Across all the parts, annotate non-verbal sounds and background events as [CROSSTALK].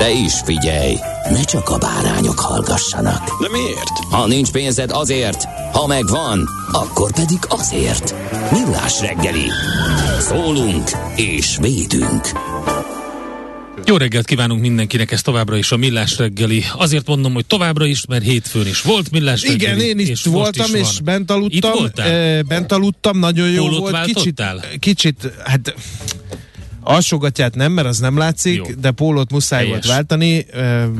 De is figyelj, ne csak a bárányok hallgassanak. De miért? Ha nincs pénzed azért, ha megvan, akkor pedig azért. Millás reggeli. Szólunk és védünk. Jó reggelt kívánunk mindenkinek, ez továbbra is a Millás reggeli. Azért mondom, hogy továbbra is, mert hétfőn is volt Millás reggeli. Igen, én is és voltam, is és van. bent aludtam. Itt voltál? E, bent aludtam, nagyon jó volt. Kicsit, kicsit, hát alsógatját nem, mert az nem látszik, Jó. de pólót muszáj Helyes. volt váltani,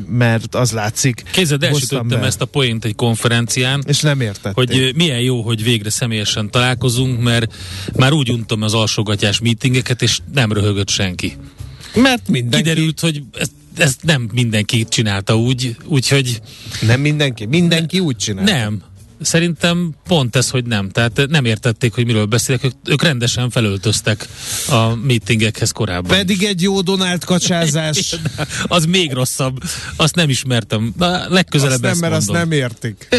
mert az látszik. Hoztam elsütöttem ezt a poént egy konferencián, És nem értették. hogy milyen jó, hogy végre személyesen találkozunk, mert már úgy untam az alsógatyás meetingeket, és nem röhögött senki. mert mindenki, Kiderült, hogy ezt, ezt nem mindenki csinálta úgy, úgyhogy nem mindenki, mindenki úgy csinál. nem. Szerintem pont ez, hogy nem. Tehát nem értették, hogy miről beszélek. Ők, ők rendesen felöltöztek a meetingekhez korábban. Pedig egy jó Donald kacsázás. [LAUGHS] az még rosszabb. Azt nem ismertem. Na, legközelebb azt nem, mert azt mondom. nem értik. [LAUGHS]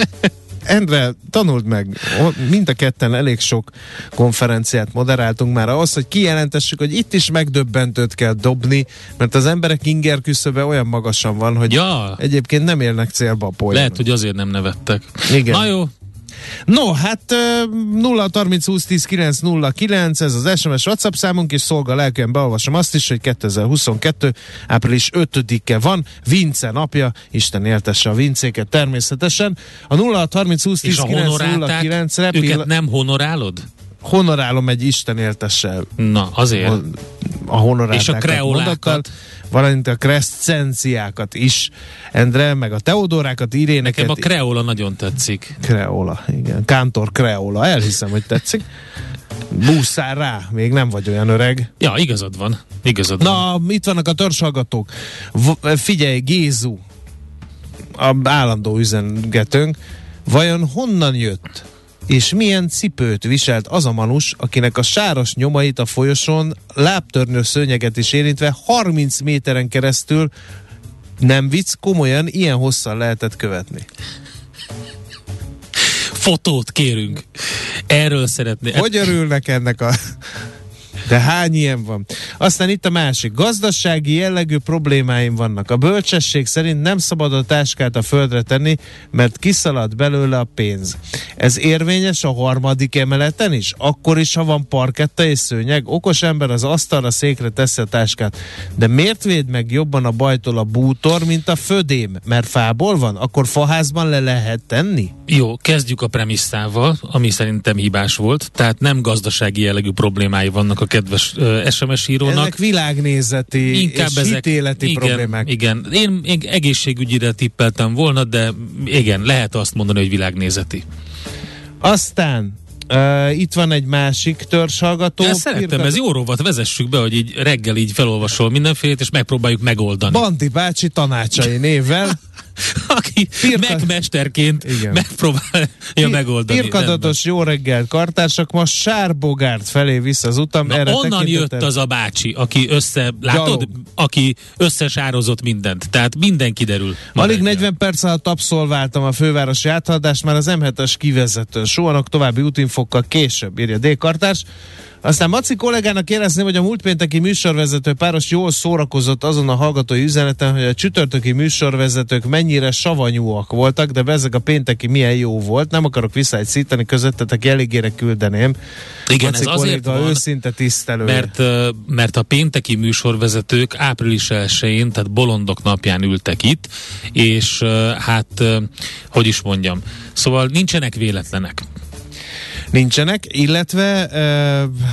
Endre, tanuld meg, mind a ketten elég sok konferenciát moderáltunk már ahhoz, hogy kijelentessük, hogy itt is megdöbbentőt kell dobni, mert az emberek inger küszöbe olyan magasan van, hogy Ja, egyébként nem érnek célba a poén. lehet, hogy azért nem nevettek. Igen. Na jó, No, hát ö, 0 30 20 10 9 0 9, ez az SMS WhatsApp számunk, és szolga lelkűen beolvasom azt is, hogy 2022. április 5-e van, Vince napja, Isten éltesse a vincéket természetesen. A 0 30 20 10 és a 9 0 honorálták, 9 őket nem honorálod? Honorálom egy Isten éltesse Na, azért. a, a honorátákat És a kreolákat? valamint a kreszcenciákat is, Endre, meg a teodorákat, iréneket. Nekem a kreola nagyon tetszik. Kreola, igen. Kántor Kreola, elhiszem, hogy tetszik. Búszál rá, még nem vagy olyan öreg. Ja, igazad van. Igazad van. Na, itt vannak a törzshallgatók. V- figyelj, Gézu, a állandó üzengetőnk, vajon honnan jött? És milyen cipőt viselt az a manus, akinek a sáros nyomait a folyosón lábtörnő szőnyeget is érintve 30 méteren keresztül nem vicc, komolyan ilyen hosszan lehetett követni. Fotót kérünk. Erről szeretné. Hogy örülnek ennek a... De hány ilyen van? Aztán itt a másik. Gazdasági jellegű problémáim vannak. A bölcsesség szerint nem szabad a táskát a földre tenni, mert kiszalad belőle a pénz. Ez érvényes a harmadik emeleten is? Akkor is, ha van parketta és szőnyeg? Okos ember az asztalra székre teszi a táskát. De miért véd meg jobban a bajtól a bútor, mint a födém? Mert fából van? Akkor faházban le lehet tenni? Jó, kezdjük a premisszával, ami szerintem hibás volt. Tehát nem gazdasági jellegű problémái vannak a kedves uh, SMS írónak. Ezek világnézeti Inkább és ezek, hitéleti igen, problémák. Igen, én, én egészségügyire tippeltem volna, de igen, lehet azt mondani, hogy világnézeti. Aztán uh, itt van egy másik törzshallgató. Szeretem, Pirkat- ez jó rovat, vezessük be, hogy így reggel így felolvasol mindenfélét, és megpróbáljuk megoldani. Bandi bácsi tanácsai névvel. [LAUGHS] [LAUGHS] Aki Pirka- megmesterként Igen. megpróbálja megoldani. Pirkadatos jó reggelt, kartársak, most Sárbogárd felé vissza az utam. Na, erre onnan jött az a bácsi, aki össze, látod, Gyalog. aki összesározott mindent. Tehát minden kiderül. ma Alig reggel. 40 perc alatt abszolváltam a fővárosi áthaladást, már az M7-es kivezetőn. Sohanok további útinfokkal később, írja D. Kartárs. Aztán Maci kollégának kérdezném, hogy a múlt pénteki műsorvezető páros jól szórakozott azon a hallgatói üzeneten, hogy a csütörtöki műsorvezetők mennyire savanyúak voltak, de ezek a pénteki milyen jó volt. Nem akarok visszaegyszíteni, közöttetek elégére küldeném. Igen, Maci ez azért van, őszinte tisztelő. Mert, mert a pénteki műsorvezetők április 1-én, tehát bolondok napján ültek itt, és hát, hogy is mondjam, szóval nincsenek véletlenek. Nincsenek, illetve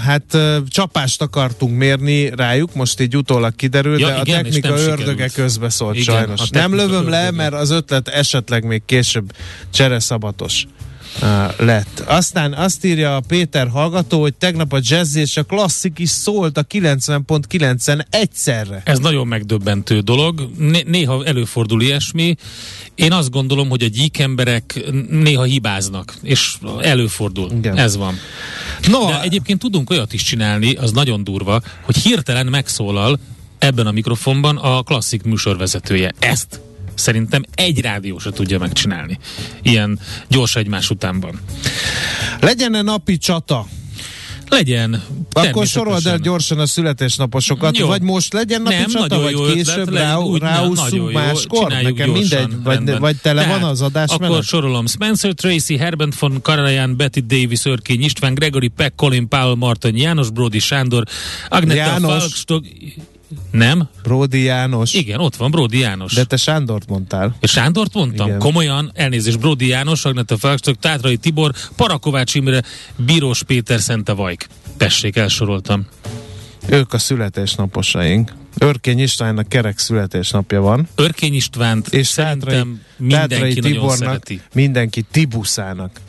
hát csapást akartunk mérni rájuk, most így utólag kiderül, Ja, de a igen, és technika ördöge sikerült. közbeszólt Igen, sajnos. a Nem lövöm le, mert az ötlet esetleg még később csereszabatos lett. Aztán azt írja a Péter hallgató, hogy tegnap a jazz és a klasszik is szólt a 90.9-en egyszerre. Ez nagyon megdöbbentő dolog. Né- néha előfordul ilyesmi. Én azt gondolom, hogy a gyík emberek néha hibáznak, és előfordul. Igen. Ez van. No, De egyébként tudunk olyat is csinálni, az nagyon durva, hogy hirtelen megszólal ebben a mikrofonban a klasszik műsorvezetője. Ezt szerintem egy rádió se tudja megcsinálni. Ilyen gyors egymás utánban. legyen-e napi csata? Legyen. Akkor sorold el gyorsan a születésnaposokat, Jó. vagy most legyen napi Nem, csata, vagy jó később ötlet, rá, legyen úgy, jó, máskor? Nekem gyorsan, mindegy, vagy, rendben. vagy tele Tehát, van az adás Akkor menet? sorolom. Spencer Tracy, Herbert von Karajan, Betty Davis, Örkény István, Gregory Peck, Colin Powell, Martin János, Brody Sándor, Agneta János. Falkstok... Nem? Brody János. Igen, ott van Brody János. De te Sándort mondtál. És Sándort mondtam? Igen. Komolyan, elnézést, Brody János, Agneta Falkstok, Tátrai Tibor, Parakovács Imre, Bírós Péter, Szente Vajk. Tessék, elsoroltam. Ők a születésnaposaink. Örkény Istvánnak kerek születésnapja van. Örkény Istvánt És Tátrai, szerintem Tátrai mindenki nagyon Tibornak, szereti. mindenki Tibuszának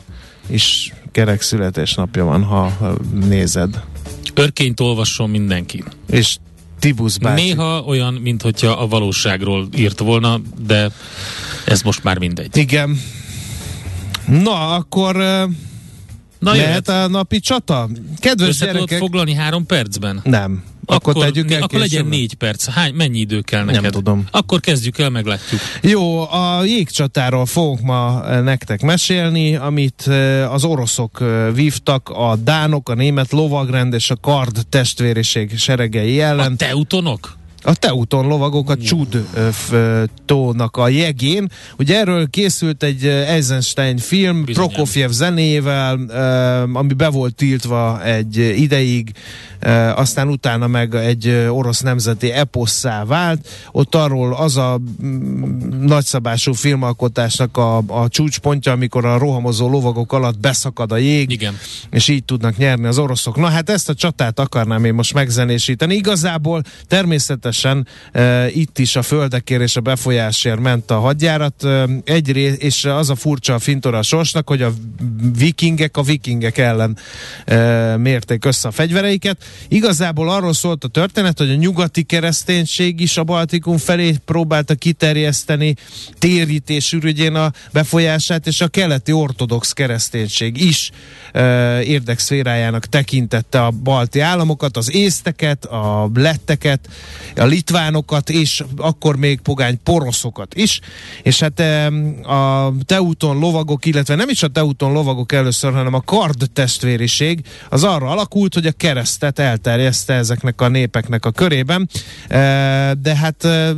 is kerek születésnapja van, ha ha nézed. Örkényt olvasson mindenki. És Tibusz bácsi. Néha olyan, mint hogyha a valóságról írt volna, de ez most már mindegy. Igen. Na, akkor Na lehet a napi csata? Kedves Össze gyerekek... foglalni három percben? Nem. Akkor, akkor tegyük el akkor legyen négy perc. Hány, mennyi idő kell neked? Nem tudom. Akkor kezdjük el, meglátjuk. Jó, a jégcsatáról fogunk ma eh, nektek mesélni, amit eh, az oroszok eh, vívtak, a dánok, a német lovagrend és a kard testvériség seregei A ellen. teutonok? A Teuton lovagok a Csud tónak a jegén. Ugye erről készült egy Eisenstein film Bizonyám. Prokofjev zenével, ami be volt tiltva egy ideig, aztán utána meg egy orosz nemzeti eposszá vált. Ott arról az a mm, nagyszabású filmalkotásnak a, a csúcspontja, amikor a rohamozó lovagok alatt beszakad a jég, Igen. és így tudnak nyerni az oroszok. Na hát ezt a csatát akarnám én most megzenésíteni. Igazából természetesen e, itt is a földekért és a befolyásért ment a hadjárat. E, egyrészt, és az a furcsa a fintora a sorsnak, hogy a vikingek a vikingek ellen e, mérték össze a fegyvereiket. Igazából arról szólt a történet, hogy a nyugati kereszténység is a Baltikum felé próbálta kiterjeszteni térítés ürügyén a befolyását, és a keleti ortodox kereszténység is e, érdekszférájának tekintette a balti államokat, az észteket, a letteket, a litvánokat, és akkor még pogány poroszokat is. És hát a teuton lovagok, illetve nem is a teuton lovagok először, hanem a kard testvériség, az arra alakult, hogy a keresztet elterjeszte ezeknek a népeknek a körében, E, de hát e,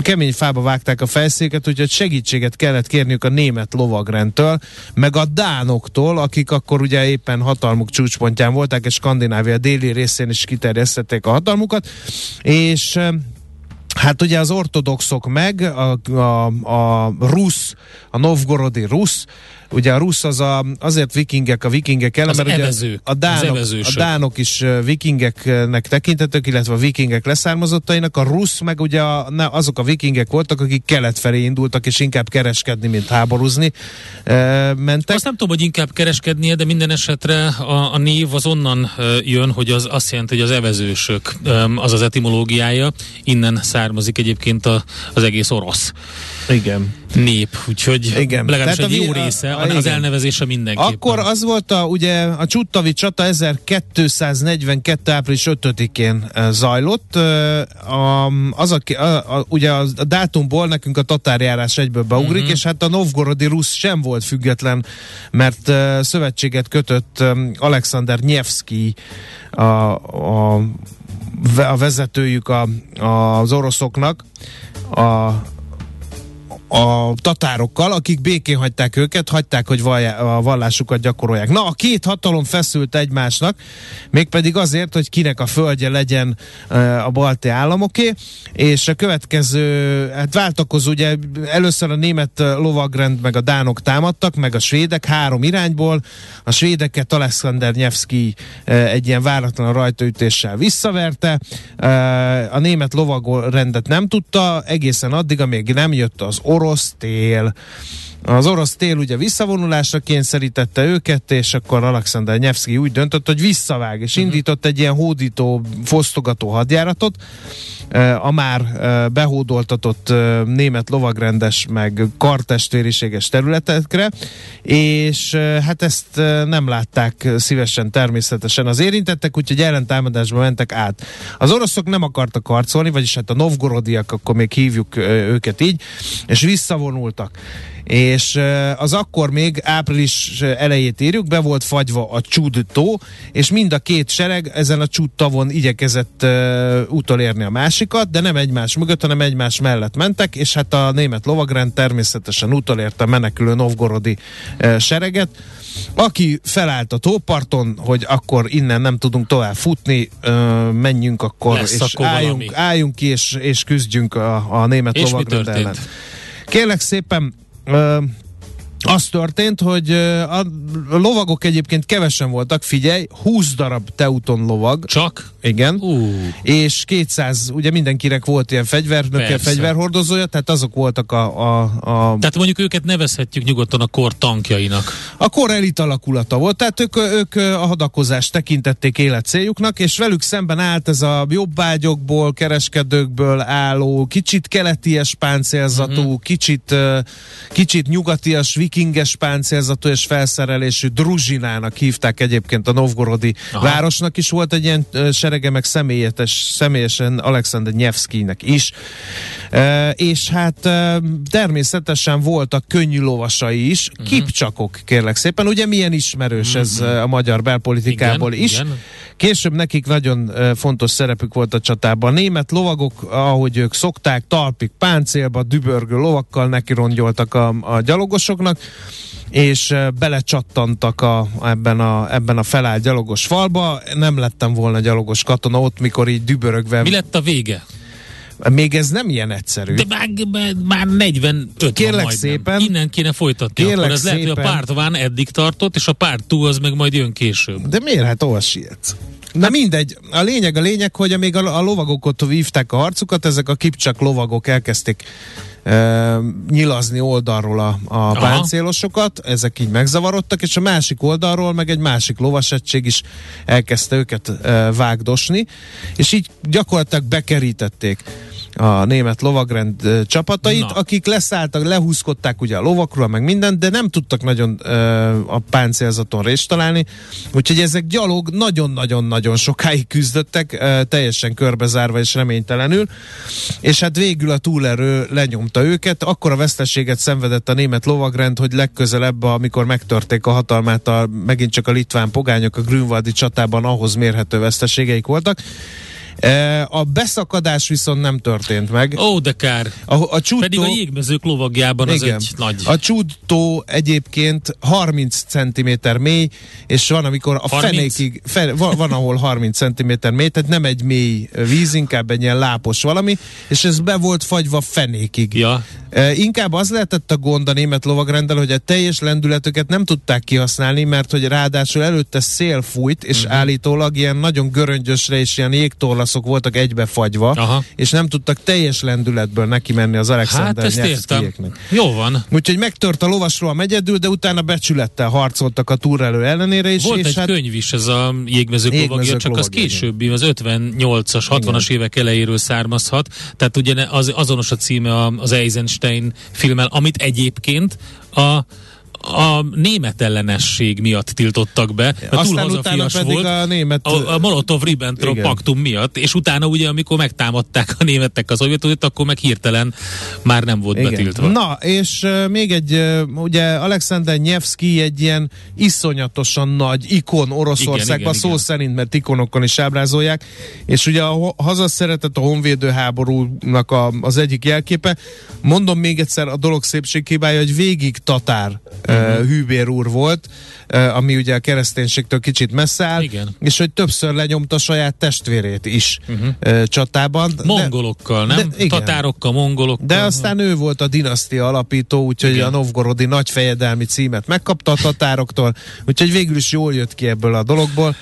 kemény fába vágták a fejszéket, úgyhogy segítséget kellett kérniük a német lovagrendtől, meg a dánoktól, akik akkor ugye éppen hatalmuk csúcspontján voltak, és Skandinávia déli részén is kiterjesztették a hatalmukat, és Hát ugye az ortodoxok meg, a, a, a rusz, a novgorodi rusz, ugye a rusz az a, azért vikingek a vikingek ellen, Az mert ugye a dánok, a dánok is vikingeknek tekintetők, illetve a vikingek leszármazottainak, a rusz meg ugye a, ne, azok a vikingek voltak, akik kelet felé indultak, és inkább kereskedni, mint háborúzni. E, mentek. Azt nem tudom, hogy inkább kereskednie, de minden esetre a, a név az onnan jön, hogy az azt jelenti, hogy az evezősök, az az etimológiája, innen származik egyébként a, az egész orosz Igen. nép, úgyhogy Igen. legalábbis Tehát egy a jó vi- a- része, a- az igen. elnevezése mindenképpen. Akkor az volt a, ugye a Csuttavi csata 1242. április 5-én eh, zajlott. A, az a, a, a, ugye a, a dátumból nekünk a tatárjárás egyből beugrik, uh-huh. és hát a novgorodi rusz sem volt független, mert uh, szövetséget kötött um, Alexander Nyevszki a, a, a vezetőjük a, a, az oroszoknak, a a tatárokkal, akik békén hagyták őket, hagyták, hogy a vallásukat gyakorolják. Na, a két hatalom feszült egymásnak, mégpedig azért, hogy kinek a földje legyen a balti államoké, és a következő, hát váltakozó, ugye először a német lovagrend meg a dánok támadtak, meg a svédek három irányból, a svédeket Alexander Nyevszki e, egy ilyen váratlan rajtaütéssel visszaverte, a német lovagrendet nem tudta, egészen addig, amíg nem jött az orosz tél. Az orosz tél ugye visszavonulásra kényszerítette őket, és akkor Alexander Nyevszki úgy döntött, hogy visszavág, és indított egy ilyen hódító, fosztogató hadjáratot, eh, a már eh, behódoltatott eh, német lovagrendes, meg kartestvériséges területekre, és hát ezt nem látták szívesen természetesen az érintettek, úgyhogy ellentámadásba mentek át. Az oroszok nem akartak harcolni, vagyis hát a novgorodiak, akkor még hívjuk őket így, és visszavonultak. és eh, az akkor még április elejét írjuk, be volt fagyva a Csud tó, és mind a két sereg ezen a Csud tavon igyekezett utolérni a másikat, de nem egymás mögött, hanem egymás mellett mentek, és hát a német lovagrend természetesen utolérte a menekülő novgorodi sereget, aki felállt a tóparton, hogy akkor innen nem tudunk tovább futni, menjünk akkor, Lesz és akkor valami. álljunk, álljunk ki, és, és küzdjünk a, a német És lovagrend ellen. Kérlek szépen, ö, az történt, hogy a lovagok egyébként kevesen voltak, figyelj, 20 darab Teuton lovag, Csak? igen, Ú, és 200, ugye mindenkinek volt ilyen fegyvernöke, fegyverhordozója, tehát azok voltak a, a, a tehát mondjuk őket nevezhetjük nyugodtan a kor tankjainak. a kor elit alakulata volt, tehát ők, ők a hadakozást tekintették életcéljuknak, és velük szemben állt ez a jobbágyokból, kereskedőkből álló, kicsit keleties páncélzatú, uh-huh. kicsit, kicsit nyugatias, vikinges páncélzatú és felszerelésű druzsinának hívták egyébként a novgorodi Aha. Városnak is volt egy ilyen serege, meg személyetes, személyesen Alexander Nyevszkinek is. E, és hát e, természetesen voltak könnyű lovasai is, uh-huh. kipcsakok kérlek szépen. Ugye milyen ismerős uh-huh. ez e, a magyar belpolitikából Igen, is. igen. Később nekik nagyon fontos szerepük volt a csatában. A német lovagok, ahogy ők szokták, talpig páncélba, dübörgő lovakkal nekirongyoltak a, a gyalogosoknak, és e, belecsattantak a, ebben, a, ebben a felállt gyalogos falba. Nem lettem volna gyalogos katona ott, mikor így dübörögve. Mi lett a vége? Még ez nem ilyen egyszerű. De már, már- már 45 Kérlek van majdnem. szépen. Innen kéne folytatni. Kérlek akkor ez lehet, hogy a szépen. pártván eddig tartott, és a párt túl az meg majd jön később. De miért? Hát hol sietsz? Na mindegy, a lényeg a lényeg, hogy amíg a, a lovagok ott vívták a harcukat, ezek a kipcsak lovagok elkezdték e, nyilazni oldalról a, a páncélosokat, ezek így megzavarodtak, és a másik oldalról meg egy másik lovasegység is elkezdte őket e, vágdosni, és így gyakorlatilag bekerítették a német lovagrend csapatait, Na. akik leszálltak, lehúzkodták ugye a lovakról, meg mindent, de nem tudtak nagyon ö, a páncélzaton részt találni, úgyhogy ezek gyalog nagyon-nagyon-nagyon sokáig küzdöttek, ö, teljesen körbezárva és reménytelenül, és hát végül a túlerő lenyomta őket, akkor a veszteséget szenvedett a német lovagrend, hogy legközelebb, amikor megtörték a hatalmát, a, megint csak a litván pogányok a Grünwaldi csatában ahhoz mérhető veszteségeik voltak. E, A beszakadás viszont nem történt meg. Ó, de kár. A, a csúttó, Pedig a jégmezők lovagjában az egy nagy... A csúttó egyébként 30 cm mély, és van, amikor a 30? fenékig, fe, van, van, ahol 30 cm mély, tehát nem egy mély víz, inkább egy ilyen lápos valami, és ez be volt fagyva fenékig. Ja, E, inkább az lehetett a gond a német lovagrendel, hogy a teljes lendületüket nem tudták kihasználni, mert hogy ráadásul előtte szél fújt, és uh-huh. állítólag ilyen nagyon göröngyösre és ilyen jégtorla olaszok voltak egybefagyva, Aha. és nem tudtak teljes lendületből neki menni az Hát Alexander értem. Nevskyjéknek. Jó van. Úgyhogy megtört a lovasról a megyedül, de utána becsülettel harcoltak a túrelő ellenére is. Volt és egy hát könyv is, ez a jégmezők Jégmezők lovagja, csak az lovagja, későbbi, az 58-as, 60-as évek elejéről származhat. Tehát ugye az, azonos a címe az Eisenstein filmmel, amit egyébként a a német ellenesség miatt tiltottak be, mert túl Aztán utána hazafias volt. a német... A, a Molotov-Ribbentrop paktum miatt, és utána ugye, amikor megtámadták a németek az Szovjetuniót, akkor meg hirtelen már nem volt Igen. betiltva. Na, és uh, még egy, uh, ugye Alexander Nyevszki egy ilyen iszonyatosan nagy ikon Oroszországban, Igen, igen, szó igen. szerint, mert ikonokon is ábrázolják, és ugye a ho- hazaszeretet a honvédő háborúnak a, az egyik jelképe. Mondom még egyszer, a dolog szépség hibája, hogy végig tatár uh-huh. uh, hűbér úr volt, ami ugye a kereszténységtől kicsit messze áll, Igen. és hogy többször lenyomta saját testvérét is uh-huh. uh, csatában. De- Mongolokkal, nem? de- igen. Tatárokkal, mongolokkal. de aztán ő volt a dinasztia alapító, úgyhogy Igen. a novgorodi nagyfejedelmi címet megkapta a tatároktól, úgyhogy végül is jól jött ki ebből a dologból.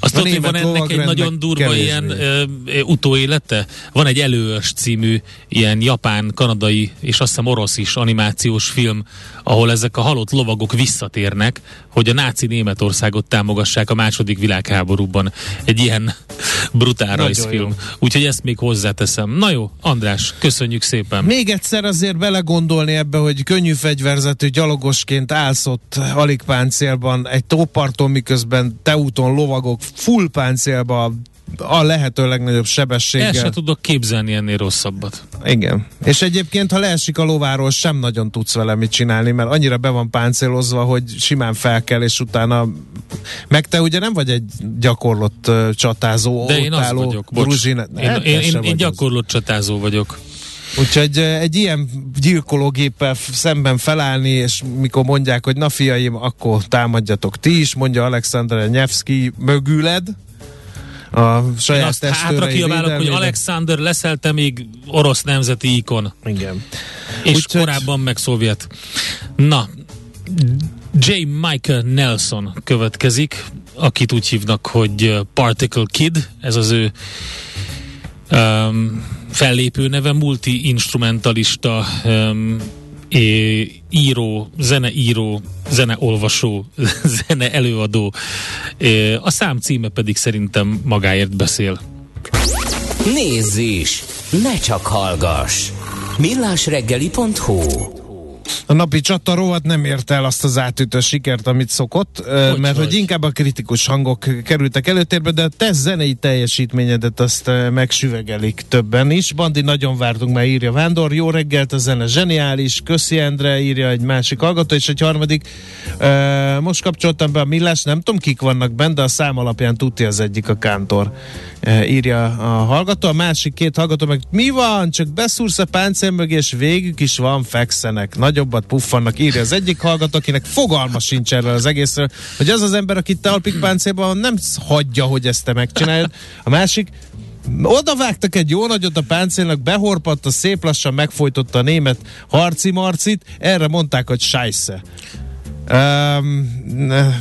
Azt tudod, van ennek egy nagyon durva kevésbé. ilyen ö, ö, utóélete? Van egy előös című ilyen japán, kanadai és azt hiszem orosz is animációs film, ahol ezek a halott lovagok visszatérnek, hogy a náci Németországot támogassák a második világháborúban. Egy ilyen [LAUGHS] brutál rajzfilm. Úgyhogy ezt még hozzáteszem. Na jó, András, köszönjük szépen. Még egyszer azért belegondolni ebbe, hogy könnyű fegyverzetű gyalogosként állsz ott alig páncélban egy tóparton, miközben teúton lovagok full páncélba a lehető legnagyobb El sebességgel. se tudok képzelni ennél rosszabbat. Igen. És egyébként, ha leesik a lováról, sem nagyon tudsz vele mit csinálni, mert annyira be van páncélozva, hogy simán fel kell, és utána meg te ugye nem vagy egy gyakorlott uh, csatázó, De én az vagyok, bocs. gruzsin. Én, én, én, én az. gyakorlott csatázó vagyok. Úgyhogy uh, egy ilyen gyilkológéppel szemben felállni, és mikor mondják, hogy na fiaim, akkor támadjatok ti is, mondja Alexander Nyevszki mögüled, a saját azt hátra kiabálok, hogy. Alexander leszel te még orosz nemzeti ikon. Igen. És Úgyhogy- korábban meg szovjet. Na, J. Michael Nelson következik, akit úgy hívnak, hogy Particle Kid, ez az ő um, fellépő neve, multi-instrumentalista um, író, zeneíró, zeneolvasó, [LAUGHS] zene előadó. A szám címe pedig szerintem magáért beszél. Nézz is! Ne csak hallgass! millásreggeli.hu A napi csata rovat nem érte el azt az átütő sikert, amit szokott, Hogy mert hogy inkább a kritikus hangok kerültek előtérbe, de a te zenei teljesítményedet azt megsüvegelik többen is. Bandi, nagyon vártunk, már írja Vándor. Jó reggelt, a zene zseniális. Köszi Endre, írja egy másik hallgató, és egy harmadik. Most kapcsoltam be a millás, nem tudom kik vannak benne, de a szám alapján tudja az egyik a kántor. Ö, írja a hallgató, a másik két hallgató meg mi van, csak beszúrsz a páncél mögé, és végük is van, fekszenek. Nagyobbat puffannak, írja az egyik hallgató, akinek fogalma sincs erről az egészről, hogy az az ember, akit te alpik páncélban nem hagyja, hogy ezt te megcsináljad. A másik, oda vágtak egy jó nagyot a páncélnak, behorpadt, a szép lassan megfojtotta a német harci marcit, erre mondták, hogy sajsze. Um,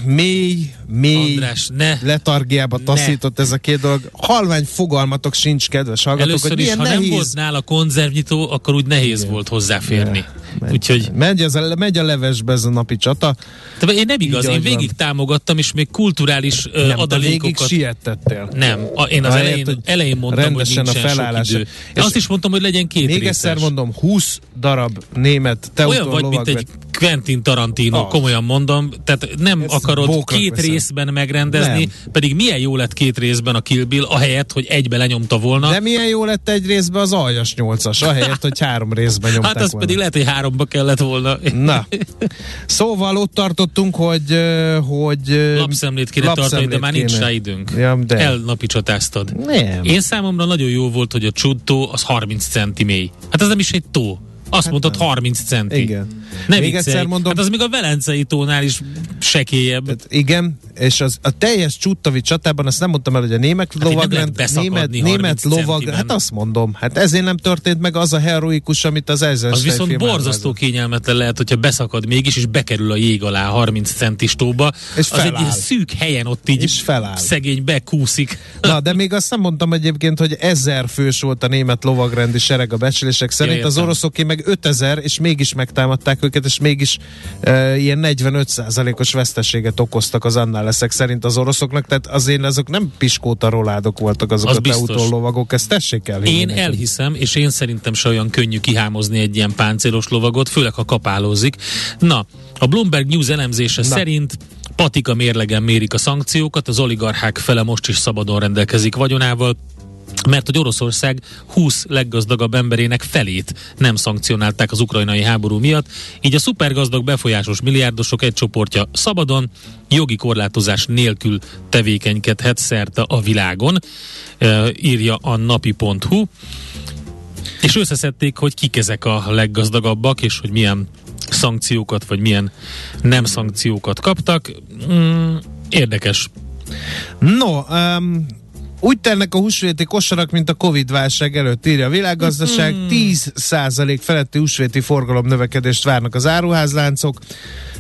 mély, mély András, ne! letargiába taszított ez a két dolog. Halvány fogalmatok sincs, kedves hallgatók, Először hogy is, milyen ha nehéz. nem volt nála konzervnyitó, akkor úgy nehéz volt hozzáférni. Megy, Úgyhogy megy, ez a, megy a levesbe ez a napi csata. de én nem igaz, Így, én végig van. támogattam, és még kulturális Nem, adalékokat... siettettél. Nem, a, én az Ahelyett, elején, hogy elején mondtam, rendesen hogy a felállás. sok idő. És azt is mondtam, hogy legyen két Még részes. egyszer mondom, 20 darab német Olyan vagy, mint egy Quentin Tarantino, Az. komolyan mondom, tehát nem Ezt akarod két veszem. Részben megrendezni, Nem. pedig milyen jó lett két részben a Kill Bill, ahelyett, hogy egybe lenyomta volna. De milyen jó lett egy részben az aljas nyolcas, ahelyett, hogy három részben nyomták hát az volna. pedig lehet, hogy háromba kellett volna. Na, [LAUGHS] szóval ott tartottunk, hogy... hogy Lapszemlét kéne tartani, de lapszemlét már nincs kéne. rá időnk. Ja, de. Elnapi csatáztad. Nem. Én számomra nagyon jó volt, hogy a csuttó az 30 centi mély. Hát ez nem is egy tó. Azt hát mondtad, nem. 30 centi. Igen. Ne Még viccelj. egyszer mondom, Hát az még a Velencei tónál is sekélyebb. Tehát igen, és az, a teljes Csuttavi csatában azt nem mondtam el, hogy a német Hát lovagrend, német, 30 német lovag, hát azt mondom, hát ezért nem történt meg az a heroikus, amit az ezer Az viszont borzasztó kényelmetlen lehet, hogyha beszakad mégis, és bekerül a jég alá 30 centis tóba. És az egy feláll. ilyen szűk helyen ott így És feláll. szegény bekúszik. [LAUGHS] Na, de még azt nem mondtam egyébként, hogy ezer fős volt a német lovagrendi sereg a becslések szerint, Ja, az oroszoké meg 5000, és mégis megtámadták őket, és mégis e, ilyen 45%-os veszteséget okoztak az annál leszek szerint az oroszoknak, tehát azért azok nem piskóta roládok voltak azok Az a biztos. teutó lovagok, ezt tessék el. Én nekem. elhiszem, és én szerintem se olyan könnyű kihámozni egy ilyen páncélos lovagot, főleg ha kapálózik. Na, a Bloomberg News elemzése Na. szerint patika mérlegen mérik a szankciókat, az oligarchák fele most is szabadon rendelkezik vagyonával, mert hogy Oroszország 20 leggazdagabb emberének felét nem szankcionálták az ukrajnai háború miatt, így a szupergazdag befolyásos milliárdosok egy csoportja szabadon, jogi korlátozás nélkül tevékenykedhet szerte a világon, e, írja a napi.hu. És összeszedték, hogy kik ezek a leggazdagabbak, és hogy milyen szankciókat, vagy milyen nem szankciókat kaptak. Mm, érdekes. No, um, úgy telnek a húsvéti kosarak, mint a Covid-válság előtt írja a világgazdaság. 10% feletti húsvéti forgalom növekedést várnak az áruházláncok.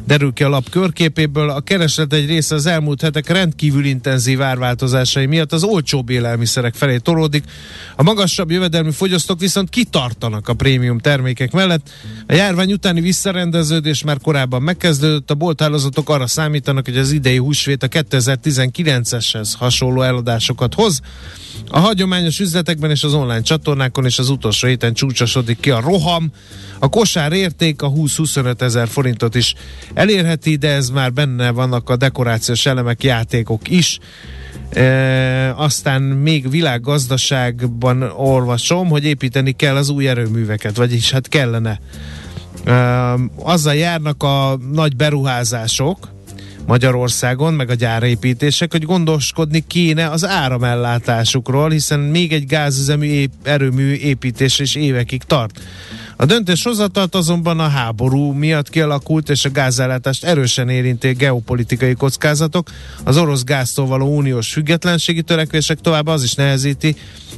Derül ki a lap körképéből. A kereslet egy része az elmúlt hetek rendkívül intenzív árváltozásai miatt az olcsóbb élelmiszerek felé tolódik. A magasabb jövedelmi fogyasztók viszont kitartanak a prémium termékek mellett. A járvány utáni visszarendeződés már korábban megkezdődött. A bolthálózatok arra számítanak, hogy az idei húsvét a 2019-eshez hasonló eladásokat hoz. A hagyományos üzletekben és az online csatornákon és az utolsó héten csúcsosodik ki a roham. A kosár érték a 20-25 ezer forintot is elérheti, de ez már benne vannak a dekorációs elemek, játékok is. E, aztán még világgazdaságban olvasom, hogy építeni kell az új erőműveket, vagyis hát kellene. E, azzal járnak a nagy beruházások, Magyarországon, meg a gyárépítések, hogy gondoskodni kéne az áramellátásukról, hiszen még egy gázüzemű ép- erőmű építés is évekig tart. A döntés hozatalt azonban a háború miatt kialakult és a gázellátást erősen érinti geopolitikai kockázatok. Az orosz gáztól való uniós függetlenségi törekvések tovább az is nehezíti,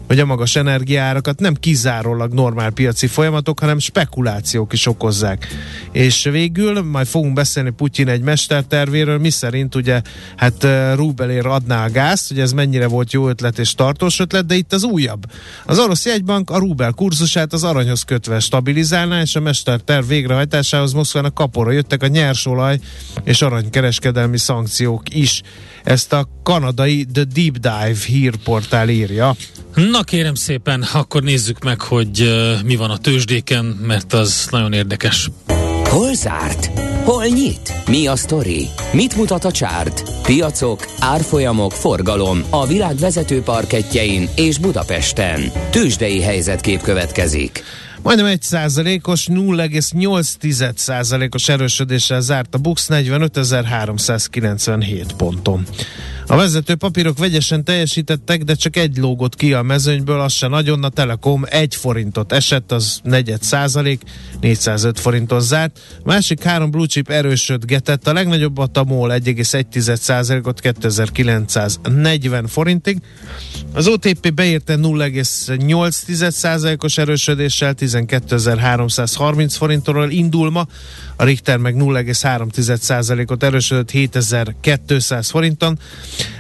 hogy a magas energiárakat nem kizárólag normál piaci folyamatok, hanem spekulációk is okozzák. És végül majd fogunk beszélni Putyin egy mestertervéről, mi szerint ugye hát rubelért adná a gázt, hogy ez mennyire volt jó ötlet és tartós ötlet, de itt az újabb. Az orosz jegybank a rubel kurzusát az aranyhoz kötve stabilizálná, és a mesterterv végrehajtásához Moszkvának kapora jöttek a nyersolaj és aranykereskedelmi szankciók is. Ezt a kanadai The Deep Dive hírportál írja. Na kérem szépen, akkor nézzük meg, hogy uh, mi van a tőzsdéken, mert az nagyon érdekes. Hol zárt? Hol nyit? Mi a sztori? Mit mutat a csárt? Piacok, árfolyamok, forgalom a világ vezető parketjein és Budapesten. Tőzsdei helyzetkép következik. Majdnem 1 százalékos, 0,8 százalékos erősödéssel zárt a Bux 45.397 ponton. A vezető papírok vegyesen teljesítettek, de csak egy lógott ki a mezőnyből, az se nagyon, a Telekom egy forintot esett, az negyed százalék, 405 forinton zárt. A másik három blue chip erősödgetett, a legnagyobb a Tamol 1,1 százalékot 2940 forintig. Az OTP beérte 0,8 százalékos erősödéssel 12.330 forintról indul ma, a Richter meg 0,3 százalékot erősödött 7200 forinton.